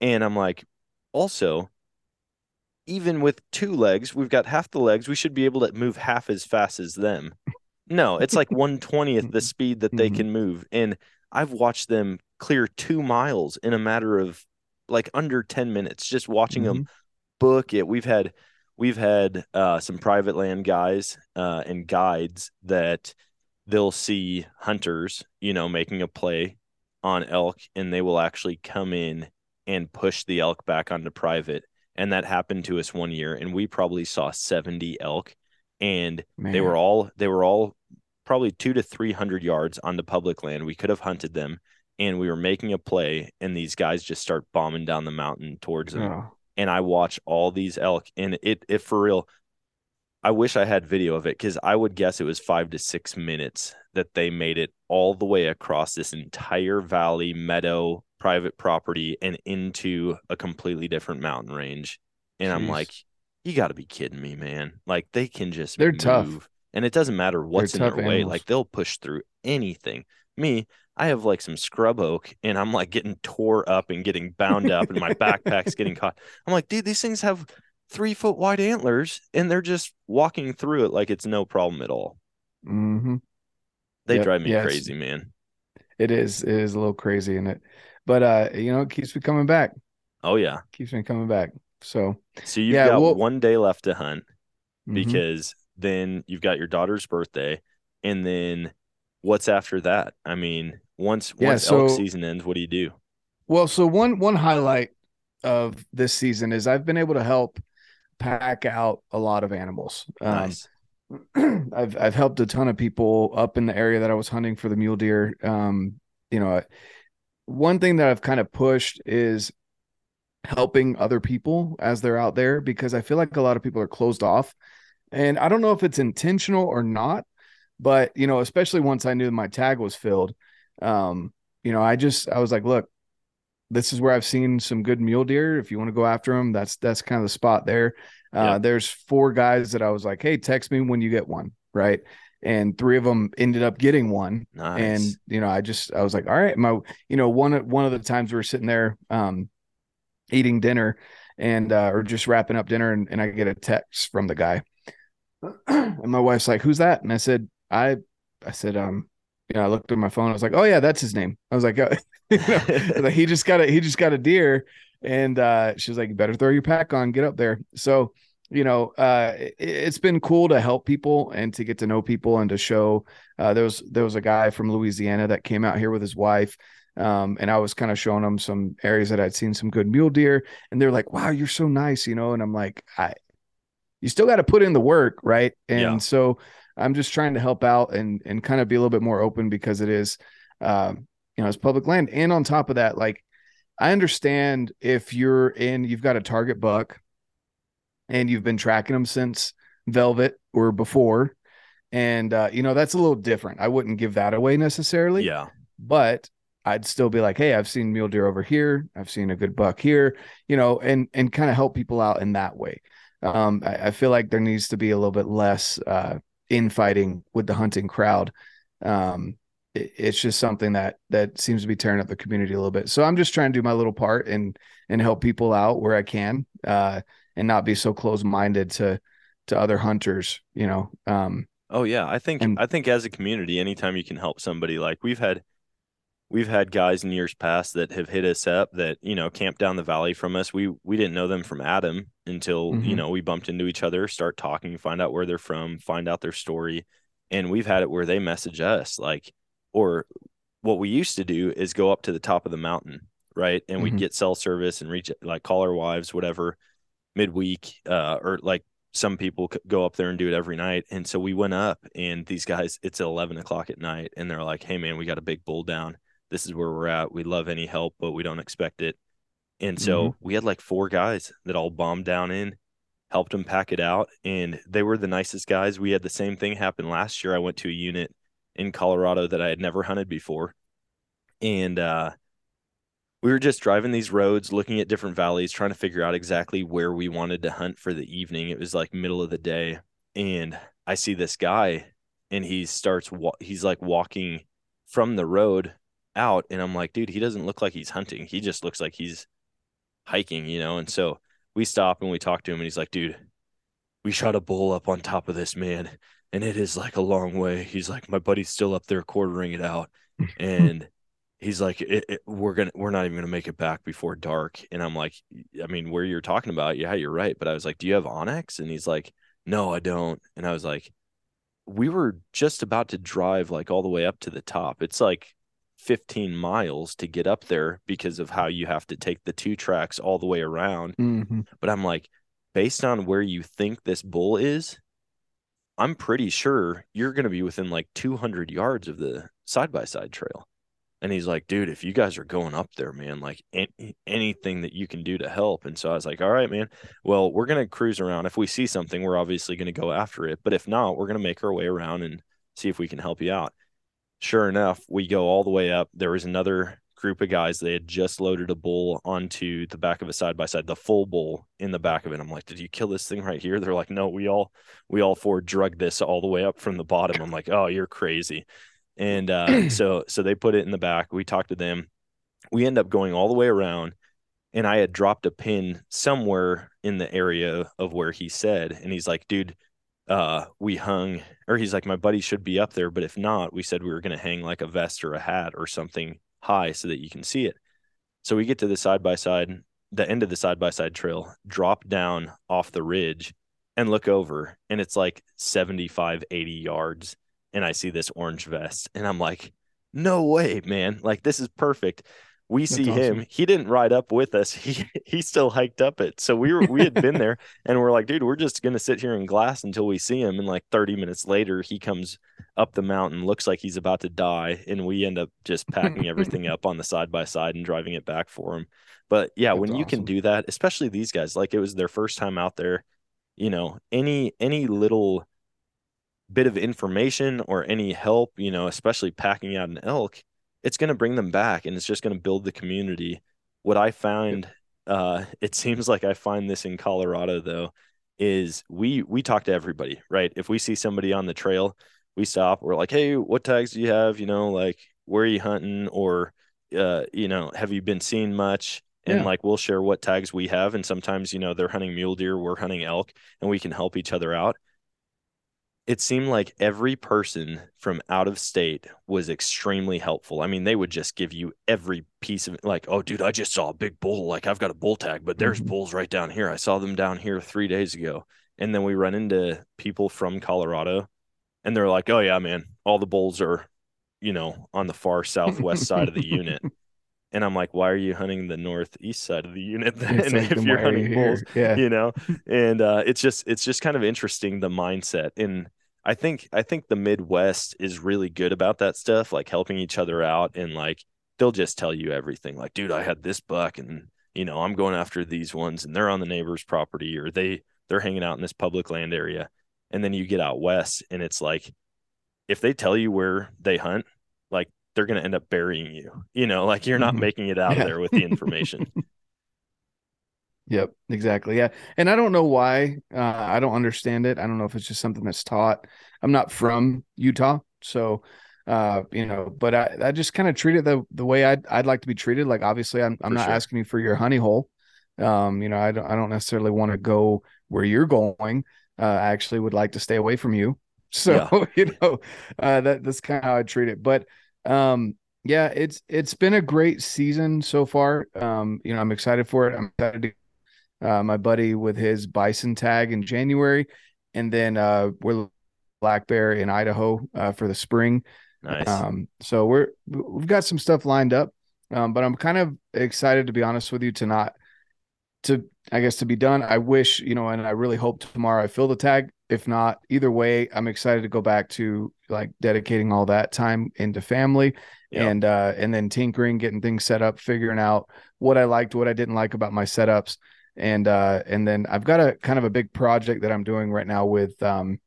And I'm like, also, even with two legs, we've got half the legs. We should be able to move half as fast as them. No, it's like 120th the speed that they Mhm. can move. And I've watched them clear two miles in a matter of like under 10 minutes, just watching them book it. We've had we've had uh, some private land guys uh, and guides that they'll see hunters, you know, making a play on elk, and they will actually come in and push the elk back onto private. And that happened to us one year, and we probably saw 70 elk, and they were all they were all probably two to three hundred yards onto public land. We could have hunted them, and we were making a play, and these guys just start bombing down the mountain towards them Oh, and I watch all these elk and it it for real I wish I had video of it cuz I would guess it was 5 to 6 minutes that they made it all the way across this entire valley meadow private property and into a completely different mountain range and I'm like you got to be kidding me man like they can just They're tough. and it doesn't matter what's in their tough way like they'll push through anything me I have like some scrub oak and I'm like getting tore up and getting bound up and my backpack's getting caught. I'm like, dude, these things have three foot wide antlers and they're just walking through it like it's no problem at all. hmm They Yep. drive me Yeah, crazy, man. It is. It is a little crazy and it, but uh, you know, it keeps me coming back. Oh yeah. Keeps me coming back. So So you've Yeah, got well- one day left to hunt mhm. because then you've got your daughter's birthday and then what's after that? I mean, once Yeah, once elk season ends, what do you do? Well, so one one highlight of this season is I've been able to help pack out a lot of animals. Um, nice. I've I've helped a ton of people up in the area that I was hunting for the mule deer. Um, you know, one thing that I've kind of pushed is helping other people as they're out there because I feel like a lot of people are closed off. And I don't know if it's intentional or not, but you know, especially once I knew my tag was filled, um, you know, I just I was like, look, this is where I've seen some good mule deer. If you want to go after them, that's that's kind of the spot there. Uh, Yeah. There's four guys that I was like, hey, text me when you get one, right? And three of them ended up getting one, Nice. and you know, I just I was like, all right, my you know one one of the times we were sitting there, um, eating dinner, and uh, or just wrapping up dinner, and, and I get a text from the guy, and my wife's like, who's that? And I said, I I said, um, you know, I looked at my phone. I was like, oh yeah, that's his name. I was like, oh, you know, like, he just got a he just got a deer, and uh, she was like, you better throw your pack on, get up there. So you know, uh, it, it's been cool to help people and to get to know people and to show. Uh, there was there was a guy from Louisiana that came out here with his wife. Um, and I was kind of showing them some areas that I'd seen some good mule deer, and they're like, "Wow, you're so nice," you know. And I'm like, "I, you still got to put in the work, right?" And Yeah. so I'm just trying to help out and and kind of be a little bit more open because it is, um, you know, it's public land. And on top of that, like, I understand if you're in, you've got a target buck, and you've been tracking them since Velvet or before, and uh, you know that's a little different. I wouldn't give that away necessarily yeah. but I'd still be like, hey, I've seen mule deer over here. I've seen a good buck here, you know, and and kind of help people out in that way. Um, I, I feel like there needs to be a little bit less uh, infighting with the hunting crowd. Um, it- it's just something that that seems to be tearing up the community a little bit. So I'm just trying to do my little part and and help people out where I can, uh, and not be so close minded to to other hunters. You know, um, Oh yeah, I think And- I think as a community, anytime you can help somebody, like we've had we've had guys in years past that have hit us up that you know camp down the valley from us. We we didn't know them from Adam until you Mhm. know we bumped into each other, start talking, find out where they're from, find out their story, and we've had it where they message us like, or what we used to do is go up to the top of the mountain, right, and we'd Mhm. get cell service and reach like call our wives, whatever, midweek, uh, or like some people go up there and do it every night. And so we went up, and these guys, it's 11 o'clock at night, and they're like, "Hey, man, we got a big bull down. This is where we're at. We love any help, but we don't expect it." And so we had like four guys that all bombed down in, helped them pack it out, and they were the nicest guys. We had the same thing happen last year. I went to a unit in Colorado that I had never hunted before, and uh, we were just driving these roads, looking at different valleys, trying to figure out exactly where we wanted to hunt for the evening. It was like middle of the day, and I see this guy, and he starts wa- he's like walking from the road out, and I'm like, dude, he doesn't look like he's hunting. He just looks like he's hiking, you know. And so we stop and we talk to him, and he's like, dude, we shot a bull up on top of this man, and it is like a long way. He's like, my buddy's still up there quartering it out, and he's like it, it, we're gonna we're not even gonna make it back before dark. And i'm like i mean where you're talking about yeah you're right. But i was like do you have onX? And he's like no i don't. And i was like we were just about to drive like all the way up to the top. It's like 15 miles to get up there because of how you have to take the two tracks all the way around. Mhm. but i'm like based on where you think this bull is i'm pretty sure you're going to be within like 200 yards of the side by side trail and he's like, dude, if you guys are going up there, man, like any, anything that you can do to help. And so I was like, all right, man, well, we're going to cruise around. If we see something, we're obviously going to go after it. But if not, we're going to make our way around and see if we can help you out. Sure enough, we go all the way up. There was another group of guys. They had just loaded a bull onto the back of a side by side, the full bull in the back of it. I'm like, did you kill this thing right here? They're like, no, we all, we all four drug this all the way up from the bottom. I'm like, oh, you're crazy and uh, so so they put it in the back. We talked to them. We end up going all the way around, and I had dropped a pin somewhere in the area of where he said, and he's like, "Dude, uh, we hung," or he's like, "My buddy should be up there, but if not, we said we were gonna hang like a vest or a hat or something high so that you can see it." So we get to the side by side, the end of the side by side trail, drop down off the ridge, and look over, and it's like 75, 80 yards and I see this orange vest and I'm like, no way, man. Like this is perfect. We That's see him. He didn't ride up with us. He he still hiked up it. So we were we had been there and we're like, dude, we're just gonna sit here in glass until we see him. And like 30 minutes later, he comes up the mountain, looks like he's about to die, and we end up just packing everything up on the side by side and driving it back for him. But yeah, That's when you can do that, especially these guys, like it was their first time out there, you know, any any little bit of information or any help, you know, especially packing out an elk, it's going to bring them back and it's just going to build the community. What I find, uh, it seems like I find this in Colorado though, is we we talk to everybody, right? If we see somebody on the trail, we stop. We're like, hey, what tags do you have? You know, like where are you hunting, or uh, you know, have you been seeing much? And Yeah. like we'll share what tags we have, and sometimes you know they're hunting mule deer, we're hunting elk, and we can help each other out it seemed like every person from out of state was extremely helpful. I mean, they would just give you every piece of like, oh, dude, I just saw a big bull. Like, I've got a bull tag, but there's Mhm. bulls right down here. I saw them down here three days ago. And then we run into people from Colorado and they're like, oh, yeah, man, all the bulls are, you know, on the far southwest side of the unit. And I'm like, why are you hunting the northeast side of the unit then like, if you're hunting bulls? Yeah. you know and uh it's just it's just kind of interesting the mindset and i think i think the midwest is really good about that stuff like helping each other out and like they'll just tell you everything like dude i had this buck and you know i'm going after these ones and they're on the neighbor's property or they they're hanging out in this public land area and then you get out west and it's like if they tell you where they hunt they're going to end up burying you you know like you're not Mhm. making it out Yeah. of there with the information Yep, exactly. Yeah. And I don't know why. Uh, I don't understand it. I don't know if it's just something that's taught. I'm not from Utah, so uh, you know, but I, I just kind of treat it the the way I'd I'd like to be treated. Like obviously I'm I'm not sure. asking you for your honey hole. Um, you know, I don't I don't necessarily want to go where you're going. Uh, I actually would like to stay away from you. So, you know, uh that that's kind of how I treat it. But um yeah, it's it's been a great season so far. Um, you know, I'm excited for it. I'm excited to uh, my buddy with his bison tag in January, and then uh, we're black bear in Idaho uh, for the spring. nice Um, so we're we've got some stuff lined up, um, but I'm kind of excited to be honest with you to not to I guess to be done. I wish you know, and I really hope tomorrow I fill the tag. If not, either way, I'm excited to go back to like dedicating all that time into family Yep. and uh and then tinkering, getting things set up, figuring out what I liked, what I didn't like about my setups. And uh and then I've got a kind of a big project that I'm doing right now with um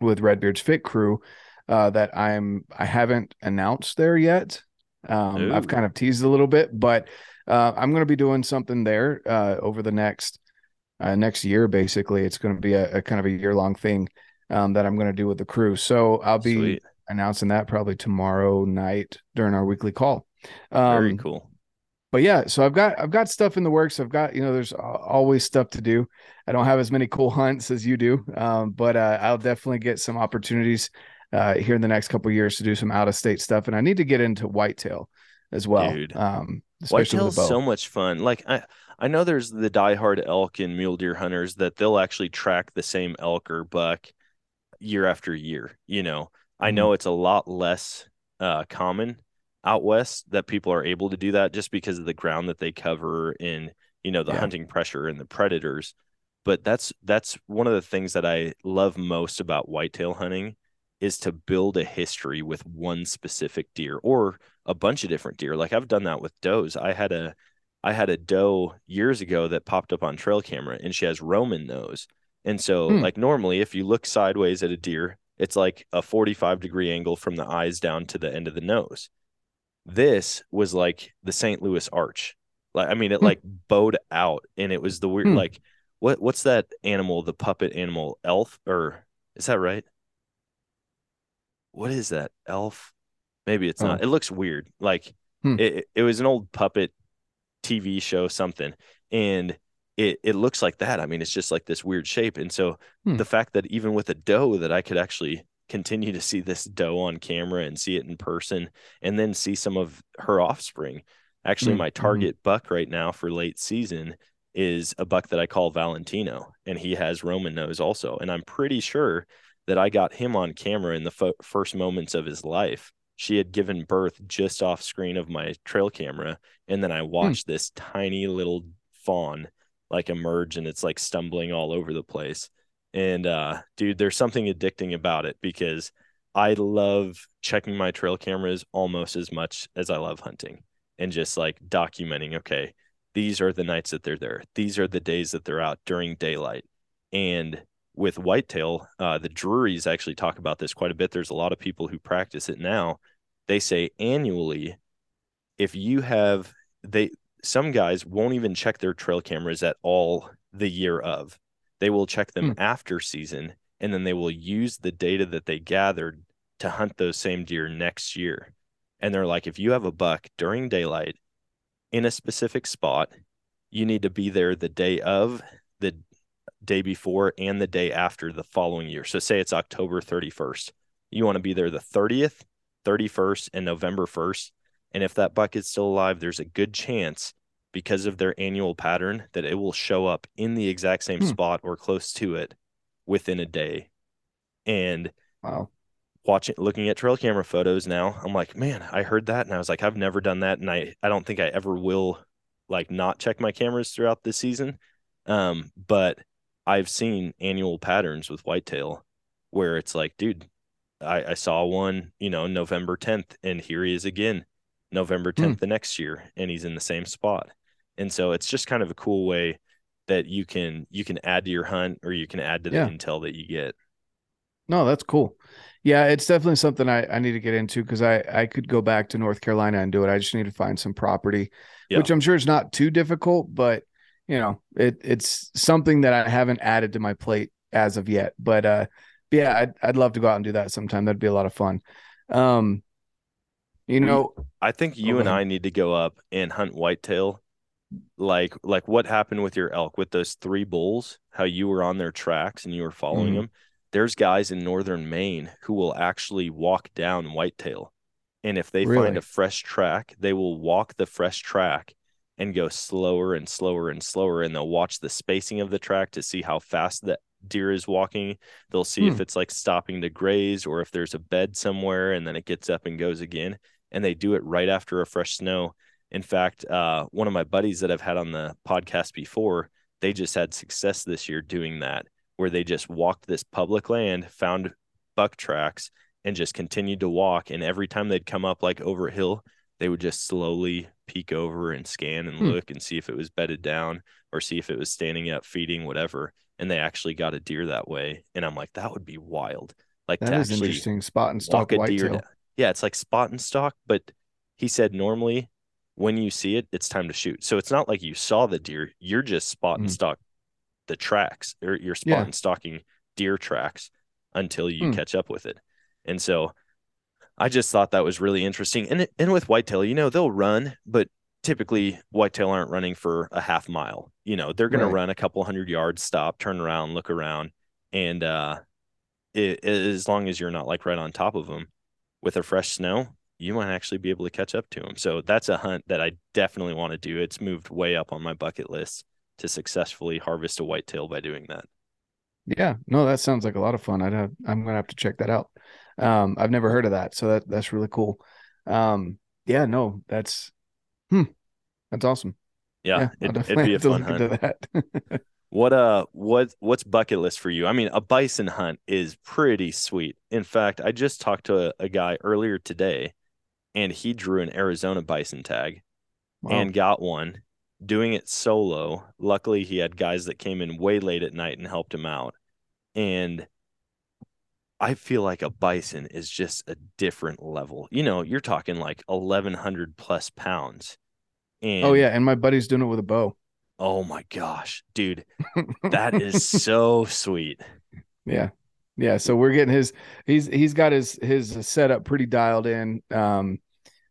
with Redbeard's Fit Crew uh that I'm I haven't announced there yet. Um, I've kind of teased a little bit, but uh, I'm going to be doing something there uh, over the next uh, next year. Basically, it's going to be a, a kind of a year long thing um, that I'm going to do with the crew. So I'll be Sweet. announcing that probably tomorrow night during our weekly call. Very Um, cool. but yeah, so I've got I've got stuff in the works. I've got you know there's always stuff to do. I don't have as many cool hunts as you do, um, but uh, I'll definitely get some opportunities uh, here in the next couple of years to do some out of state stuff, and I need to get into whitetail as well. Dude. um, especially Whitetail's with the bow. so much fun. Like I, I know there's the diehard elk and mule deer hunters that they'll actually track the same elk or buck year after year. You know, I Mm-hmm. know it's a lot less uh, common out west that people are able to do that just because of the ground that they cover and you know the Yeah. hunting pressure and the predators. But that's that's one of the things that I love most about whitetail hunting is to build a history with one specific deer or a bunch of different deer. Like I've done that with does. I had a I had a doe years ago that popped up on trail camera and she has Roman nose. And so Hmm. like normally if you look sideways at a deer, it's like a 45 degree angle from the eyes down to the end of the nose. This was like the St. Louis arch. Like I mean it Hmm. like bowed out and it was the weird Hmm. like what what's that animal, the puppet animal, elf or is that right? What is that? Elf? Maybe it's not. Oh. It looks weird. Like Hmm. it, it was an old puppet TV show, something, and it it looks like that. I mean, it's just like this weird shape. And so Hmm. the fact that even with a doe, that I could actually continue to see this doe on camera and see it in person, and then see some of her offspring. Actually, Hmm. my Mhm. target buck right now for late season is a buck that I call Valentino, and he has Roman nose also. And I'm pretty sure that I got him on camera in the fo- first moments of his life. She had given birth just off screen of my trail camera, and then I watched this tiny little fawn like emerge, and it's like stumbling all over the place. And uh, dude, there's something addicting about it because I love checking my trail cameras almost as much as I love hunting and just like documenting. Okay, these are the nights that they're there. These are the days that they're out during daylight. And with whitetail, uh, the Drury's actually talk about this quite a bit. There's a lot of people who practice it now. They say annually, if you have they some guys won't even check their trail cameras at all the year of. They will check them Hmm. after season and then they will use the data that they gathered to hunt those same deer next year. And they're like, if you have a buck during daylight in a specific spot, you need to be there the day of, the day before, and the day after the following year. So, say it's October 31st. You want to be there the 30th, 31st, and November 1st. And if that buck is still alive, there's a good chance because of their annual pattern that it will show up in the exact same Hmm. spot or close to it within a day. And Wow. watching looking at trail camera photos now i'm like man i heard that and i was like i've never done that and i i don't think i ever will like not check my cameras throughout this season um but i've seen annual patterns with whitetail where it's like dude i i saw one you know november 10th and here he is again november hmm. 10th the next year and he's in the same spot and so it's just kind of a cool way that you can you can add to your hunt or you can add to the Yeah. intel that you get No, that's cool. Yeah, it's definitely something I, I need to get into because I, I could go back to North Carolina and do it. I just need to find some property, Yeah. which I'm sure is not too difficult, but you know, it it's something that I haven't added to my plate as of yet. But uh yeah, I'd I'd love to go out and do that sometime. That'd be a lot of fun. Um you know, I think you go and. I need to go up and hunt whitetail. Like like what happened with your elk with those three bulls, how you were on their tracks and you were following Mhm. them. There's guys in northern Maine who will actually walk down whitetail. And if they Really? find a fresh track, they will walk the fresh track and go slower and slower and slower and they'll watch the spacing of the track to see how fast that deer is walking. They'll see if Hmm. it's like stopping to graze or if there's a bed somewhere and then it gets up and goes again and they do it right after a fresh snow. In fact, uh, one of my buddies that I've had on the podcast before, they just had success this year doing that, where they just walked this public land, found buck tracks, and just continued to walk. And every time they'd come up like over a hill, they would just slowly peek over and scan and Hmm. look and see if it was bedded down or see if it was standing up, feeding, whatever. And they actually got a deer that way. And I'm like, that would be wild. Like that is interesting. Spot and stalk walk a deer. down- Yeah, it's like spot and stalk, but He said normally when you see it, it's time to shoot. So it's not like you saw the deer, you're just spot and Mhm. stalk the tracks or you're spot Yeah. and stalking deer tracks until you Hmm. catch up with it. And so I just thought that was really interesting. And and with whitetail, you know, they'll run, but typically whitetail aren't running for a half mile. You know, they're going Right. to run a couple hundred yards, stop, turn around, look around, and uh, it, as long as you're not like right on top of them with a fresh snow, you might actually be able to catch up to them. So that's a hunt that I definitely want to do. It's moved way up on my bucket list to successfully harvest a whitetail by doing that. Yeah, no, that sounds like a lot of fun. I'd have, I'm gonna have to check that out. Um, I've never heard of that, so that that's really cool. Um, yeah, no, that's hmm, that's awesome. Yeah, I'll it, it'd be a fun hunt. What uh what what's bucket list for you? I mean, a bison hunt is pretty sweet. In fact, I just talked to a, a guy earlier today and he drew an Arizona bison tag Wow. and got one doing it solo. Luckily, he had guys that came in way late at night and helped him out. And I feel like a bison is just a different level. You know, you're talking like 1100 plus pounds. And oh yeah, and my buddy's doing it with a bow. Oh my gosh, dude, that is so sweet. Yeah. Yeah. So we're getting his he's he's got his his setup pretty dialed in. Um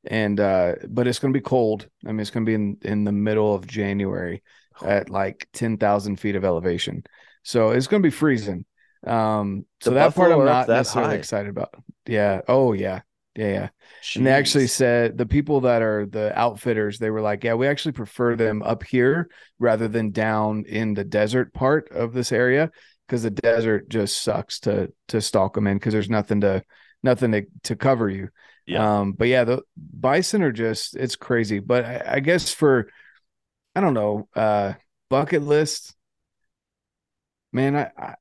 and uh but it's gonna be cold. I mean it's gonna be in in the middle of January at like ten thousand feet of elevation. So it's gonna be freezing. Um so The that part I'm not necessarily high. excited about. Yeah. Oh yeah. Yeah, yeah. And they actually said the people that are the outfitters, they were like, yeah, we actually prefer them up here rather than down in the desert part of this area because the desert just sucks to to stalk them in because there's nothing to nothing to to cover you. Yeah. Um, but yeah, the bison are just it's crazy. But I, I guess for I don't know, uh, bucket list, man, I, I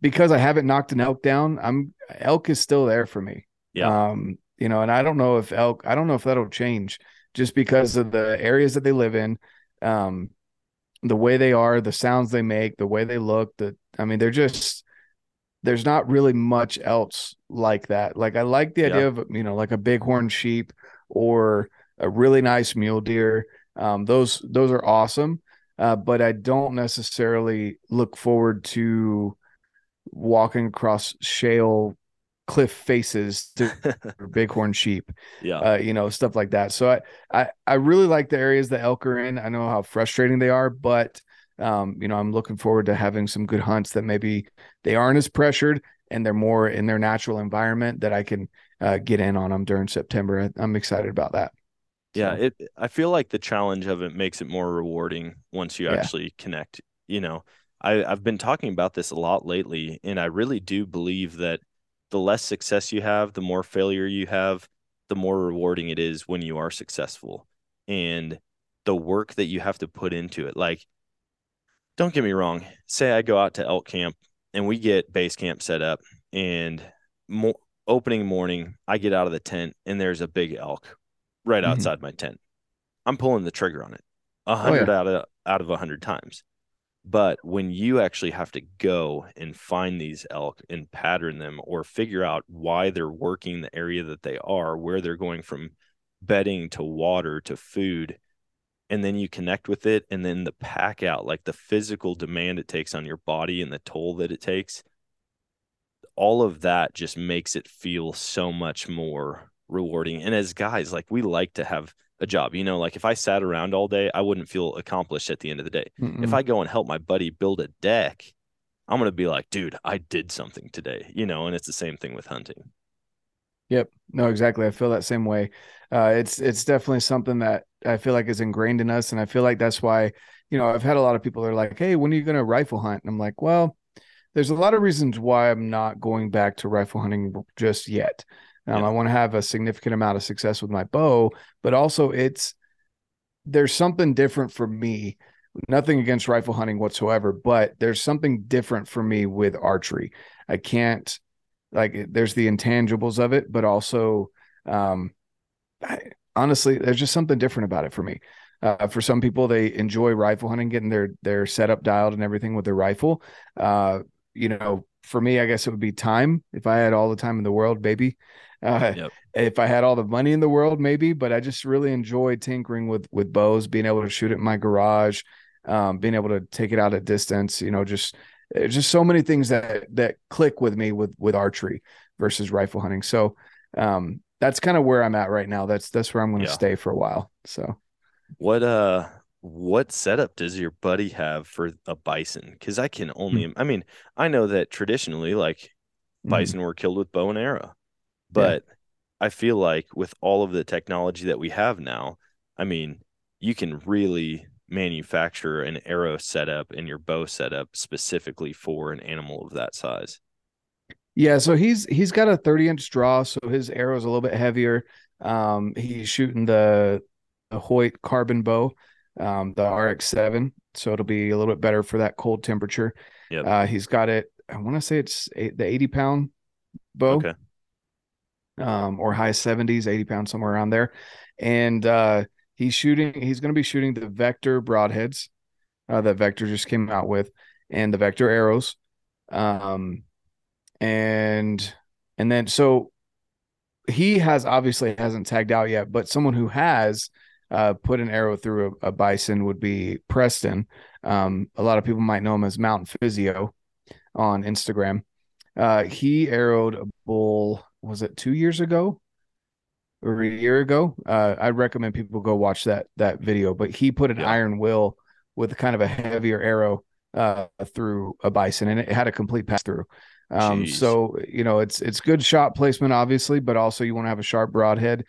because I haven't knocked an elk down, I'm elk is still there for me. Yeah. Um, you know, and I don't know if elk, I don't know if that'll change just because of the areas that they live in, um, the way they are, the sounds they make, the way they look, the I mean, they're just there's not really much else like that. Like I like the Yeah. idea of, you know, like a bighorn sheep or a really nice mule deer. Um, those those are awesome. Uh, but I don't necessarily look forward to walking across shale cliff faces to bighorn sheep yeah. uh, you know, stuff like that. So I, I, I really like the areas the elk are in. I know how frustrating they are, but um, you know, I'm looking forward to having some good hunts that maybe they aren't as pressured and they're more in their natural environment that I can uh, get in on them during September. I'm excited about that. yeah. So, It I feel like the challenge of it makes it more rewarding once you Yeah. actually connect. You know, I, I've been talking about this a lot lately, and I really do believe that the less success you have, the more failure you have, the more rewarding it is when you are successful. And the work that you have to put into it. Like, don't get me wrong. Say I go out to elk camp and we get base camp set up, and mo- opening morning, I get out of the tent and there's a big elk right Mhm. outside my tent. I'm pulling the trigger on it a Oh, hundred yeah. out of out of a hundred times. But when you actually have to go and find these elk and pattern them or figure out why they're working the area that they are, where they're going from bedding to water to food, and then you connect with it, and then the pack out, like the physical demand it takes on your body and the toll that it takes, all of that just makes it feel so much more rewarding. And as guys, like we like to have a job, you know, like if I sat around all day, I wouldn't feel accomplished at the end of the day. mm-mm. If I go and help my buddy build a deck, I'm going to be like, dude, I did something today, you know, and it's the same thing with hunting. Yep. No, exactly. I feel that same way. Uh, it's it's definitely something that I feel like is ingrained in us, and I feel like that's why you know I've had a lot of people that are like, "Hey, when are you going to rifle hunt?" And I'm like, "Well, there's a lot of reasons why I'm not going back to rifle hunting just yet. Um, Yeah. I want to have a significant amount of success with my bow, but also it's there's something different for me. Nothing against rifle hunting whatsoever, but there's something different for me with archery. I can't like there's the intangibles of it, but also um I, honestly, there's just something different about it for me. Uh, for some people, they enjoy rifle hunting, getting their their setup dialed and everything with their rifle. Uh, you know, for me, I guess it would be time. If I had all the time in the world, baby, Uh, Yep. If I had all the money in the world, maybe, but I just really enjoy tinkering with with bows, being able to shoot it in my garage, um, being able to take it out at distance. You know, just just so many things that that click with me with with archery versus rifle hunting. So um, that's kind of where I'm at right now. That's that's where I'm going to Yeah. stay for a while. So What uh what setup does your buddy have for a bison? Because I can only I mean, I know that traditionally like mhm. bison were killed with bow and arrow. But I feel like with all of the technology that we have now, I mean, you can really manufacture an arrow setup and your bow setup specifically for an animal of that size. Yeah, so he's he's got a 30 inch draw, so his arrow is a little bit heavier. Um, he's shooting the, the Hoyt carbon bow, um, the RX7, so it'll be a little bit better for that cold temperature. Yeah, Uh, he's got it. I want to say it's eight, the 80 pound bow, Okay. Um, or high 70s, 80 pounds somewhere around there, and uh, he's shooting. He's going to be shooting the Vector broadheads uh, that Vector just came out with, and the Vector arrows. Um, and and then so he has obviously hasn't tagged out yet, but someone who has uh, put an arrow through a, a bison would be Preston. Um, a lot of people might know him as Mountain Physio on Instagram. Uh, he arrowed a bull. Was it two years ago or a year ago? Uh, I'd recommend people go watch that that video. But he put an Yeah. iron will with kind of a heavier arrow uh, through a bison, and it had a complete pass through. Um, so you know it's it's good shot placement, obviously, but also you want to have a sharp broadhead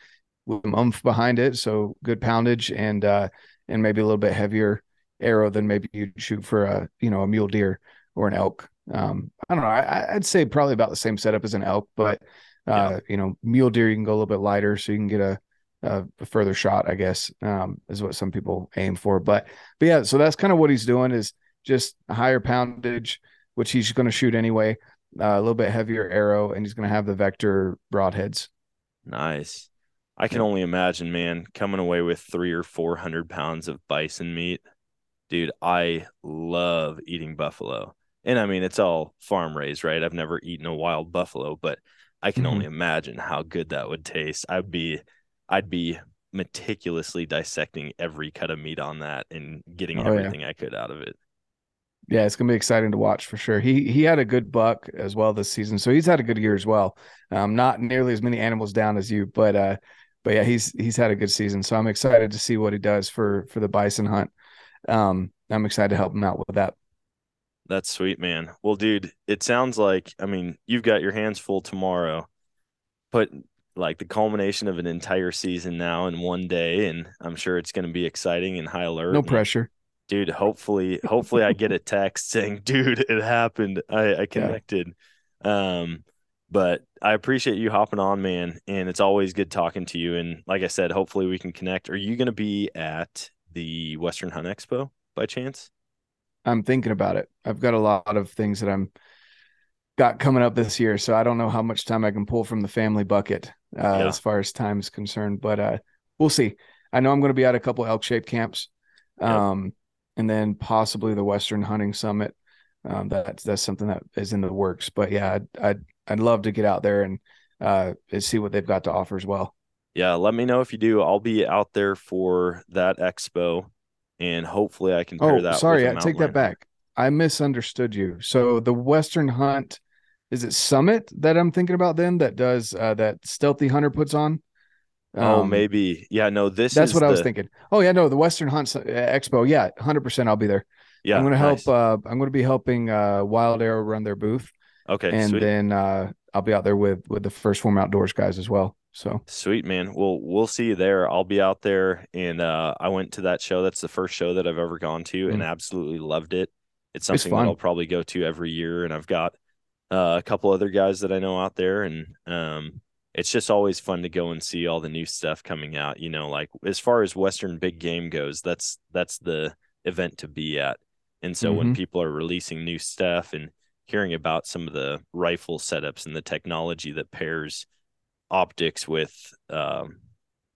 with some oomph behind it, so good poundage and uh, and maybe a little bit heavier arrow than maybe you'd shoot for a you know a mule deer or an elk. Um, I don't know. I, I'd say probably about the same setup as an elk, but uh, you know, mule deer you can go a little bit lighter, so you can get a a, further shot. I guess um, is what some people aim for. But but yeah, so that's kind of what he's doing is just a higher poundage, which he's going to shoot anyway. Uh, a little bit heavier arrow, and he's going to have the vector broadheads. Nice. I can only imagine, man, coming away with three or four hundred pounds of bison meat. Dude, I love eating buffalo. And I mean, it's all farm raised, right? I've never eaten a wild buffalo, but I can Mhm. only imagine how good that would taste. I'd be, I'd be meticulously dissecting every cut of meat on that and getting Oh, yeah. everything I could out of it. Yeah, it's gonna be exciting to watch for sure. He he had a good buck as well this season, so he's had a good year as well. Um, not nearly as many animals down as you, but uh, but yeah, he's he's had a good season. So I'm excited to see what he does for for the bison hunt. Um, I'm excited to help him out with that. That's sweet, man. Well, dude, it sounds like I mean, you've got your hands full tomorrow, but like the culmination of an entire season now in one day, and I'm sure it's going to be exciting and high alert. No pressure. dude. Hopefully, hopefully, I get a text saying, "Dude, it happened. I, I connected." Um, but I appreciate you hopping on, man, and it's always good talking to you. And like I said, hopefully we can connect. Are you going to be at the Western Hunt Expo by chance? I'm thinking about it. I've got a lot of things that I'm got coming up this year, so I don't know how much time I can pull from the family bucket uh, Yeah. as far as time is concerned. But uh, we'll see. I know I'm going to be at a couple elk shaped camps, Yep. um, and then possibly the Western Hunting Summit. Um, that's that's something that is in the works. But yeah, I'd I'd, I'd love to get out there and uh, and see what they've got to offer as well. Yeah, let me know if you do. I'll be out there for that expo, and hopefully I can pair Oh, that. sorry, I take that back. I misunderstood you. So the Western Hunt is it Summit that I'm thinking about then that does uh, that Stealthy Hunter puts on? Oh, Um, maybe. Yeah, no. This That's is what I was thinking. Oh yeah, no, the Western Hunt uh, Expo. Yeah, hundred percent. I'll be there. Yeah, I'm going to help. nice. Uh, I'm going to be helping uh, Wild Arrow run their booth, okay, and sweet. then uh, I'll be out there with with the first form outdoors guys as well. So Sweet man. Well, we'll see you there. I'll be out there, and uh, I went to that show. That's the first show that I've ever gone to, and Mm. absolutely loved it. It's It's something that. I'll probably go to every year, and I've got uh, a couple other guys that I know out there, and um, it's just always fun to go and see all the new stuff coming out. You know, like as far as Western big game goes, that's that's the event to be at. And so when Mhm. people are releasing new stuff and hearing about some of the rifle setups and the technology that pairs optics with um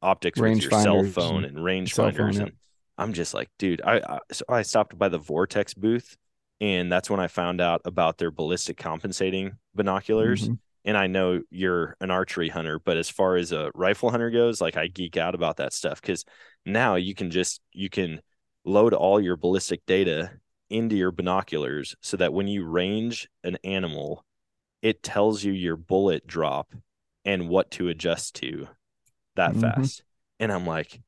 optics with your cell phone and and rangefinders yep. and I'm just like dude I, I so I stopped by the Vortex booth and that's when I found out about their ballistic compensating binoculars mhm. and I know you're an archery hunter, but as far as a rifle hunter goes, like I geek out about that stuff because now you can just you can load all your ballistic data into your binoculars so that when you range an animal, it tells you your bullet drop and what to adjust to that Mhm. fast. And I'm like,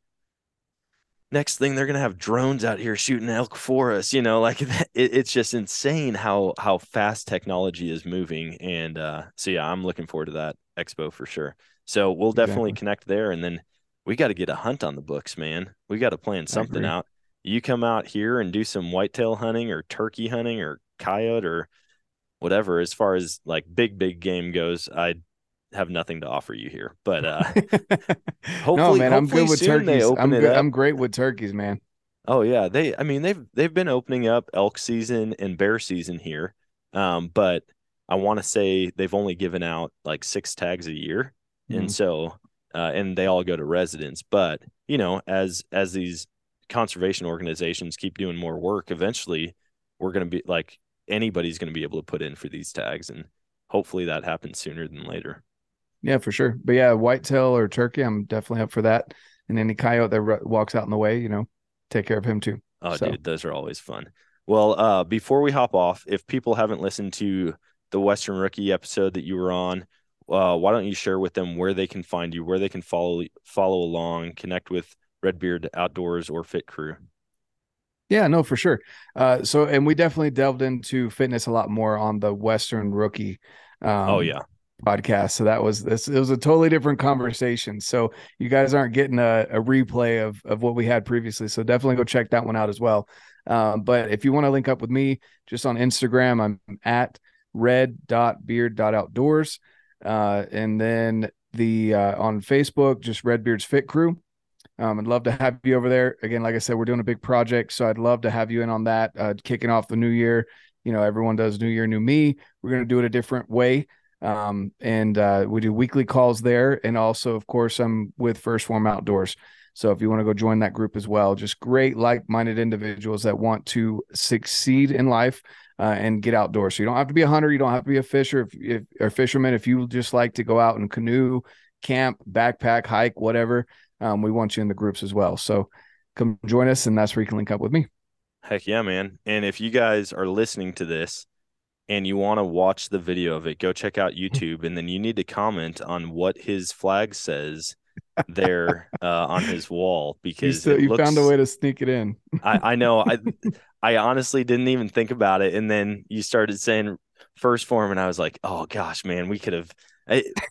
next thing they're gonna have drones out here shooting elk for us. You know, like it, it's just insane how how fast technology is moving. And uh, so yeah, I'm looking forward to that expo for sure. So we'll definitely Exactly. connect there, and then we got to get a hunt on the books, man. We got to plan something out. You come out here and do some whitetail hunting or turkey hunting or coyote or whatever. As far as like big big game goes, I have nothing to offer you here. But uh, no, Hopefully- I'm hopefully good with turkeys. I'm good. I'm great with turkeys, man. Oh yeah, they I mean they've they've been opening up elk season and bear season here. Um, but I want to say they've only given out like six tags a year. And Mhm. so uh and they all go to residents. But, you know, as as these conservation organizations keep doing more work, eventually we're gonna be like anybody's gonna be able to put in for these tags and hopefully that happens sooner than later. Yeah, for sure. But yeah, whitetail or turkey, I'm definitely up for that. And any coyote that walks out in the way, you know, take care of him too. Oh, So- dude, those are always fun. Well, uh, before we hop off, if people haven't listened to the Western Rookie episode that you were on, uh, why don't you share with them where they can find you, where they can follow follow along, connect with Redbeard Outdoors or Fit Crew? Yeah, no, for sure. Uh, so, and we definitely delved into fitness a lot more on the Western Rookie. Um, oh yeah, podcast. So that was this. It was a totally different conversation. So you guys aren't getting a, a replay of of what we had previously. So definitely go check that one out as well. Um, but if you want to link up with me, just on Instagram, I'm at red.beard.outdoors. Uh, and then the uh, on Facebook, just Redbeard's Fit Crew. Um, I'd love to have you over there. Again, like I said, we're doing a big project, so I'd love to have you in on that. Uh, kicking off the new year, you know, everyone does New Year, New Me. We're gonna do it a different way, um, and uh, we do weekly calls there, and also, of course, I'm with First Form Outdoors. So if you want to go join that group as well, just great like-minded individuals that want to succeed in life uh, and get outdoors. So you don't have to be a hunter, you don't have to be a fisher, if, if or fisherman. If you just like to go out and canoe, camp, backpack, hike, whatever, um, we want you in the groups as well. So come join us, and that's where you can link up with me. heck yeah, man. And if you guys are listening to this and you want to watch the video of it, go check out YouTube, and then you need to comment on what his flag says there uh, on his wall You, because still, it you found a way to sneak it in. I, I know. I I honestly didn't even think about it, and then you started saying first form, and I was like, oh gosh, man, we could have.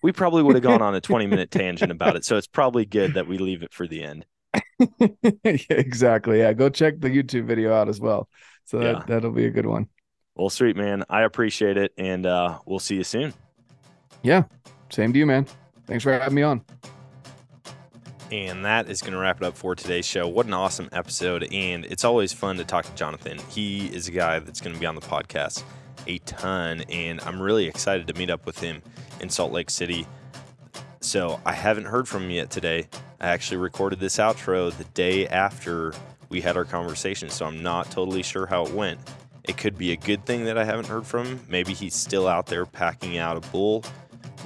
We probably would have gone on a 20 minute tangent about it. So it's probably good that we leave it for the end. yeah, exactly. Yeah, go check the YouTube video out as well. So that, Yeah. that'll be a good one. Well, sweet, man. I appreciate it. And uh, we'll see you soon. Yeah, same to you, man. Thanks for having me on. And that is going to wrap it up for today's show. What an awesome episode. And it's always fun to talk to Jonathan. He is a guy that's going to be on the podcast a ton. And I'm really excited to meet up with him in Salt Lake City. So I haven't heard from him yet today. I actually recorded this outro the day after we had our conversation. So I'm not totally sure how it went. It could be a good thing that I haven't heard from him. Maybe he's still out there packing out a bull,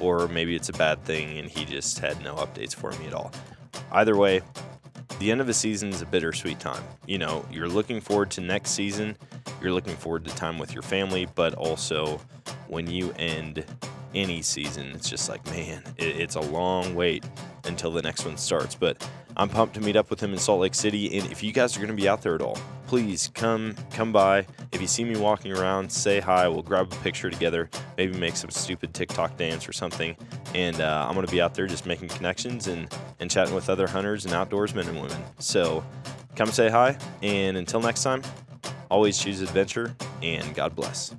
or maybe it's a bad thing and he just had no updates for me at all. Either way, the end of a season is a bittersweet time. You know, you're looking forward to next season, you're looking forward to time with your family, but also when you end any season, it's just like, man, it, it's a long wait until the next one starts. But I'm pumped to meet up with him in Salt Lake City. And if you guys are going to be out there at all, please come come by. If you see me walking around, say hi. We'll grab a picture together. Maybe make some stupid TikTok dance or something. And uh, I'm going to be out there just making connections and and chatting with other hunters and outdoorsmen and women. So come say hi. And until next time, always choose adventure and God bless.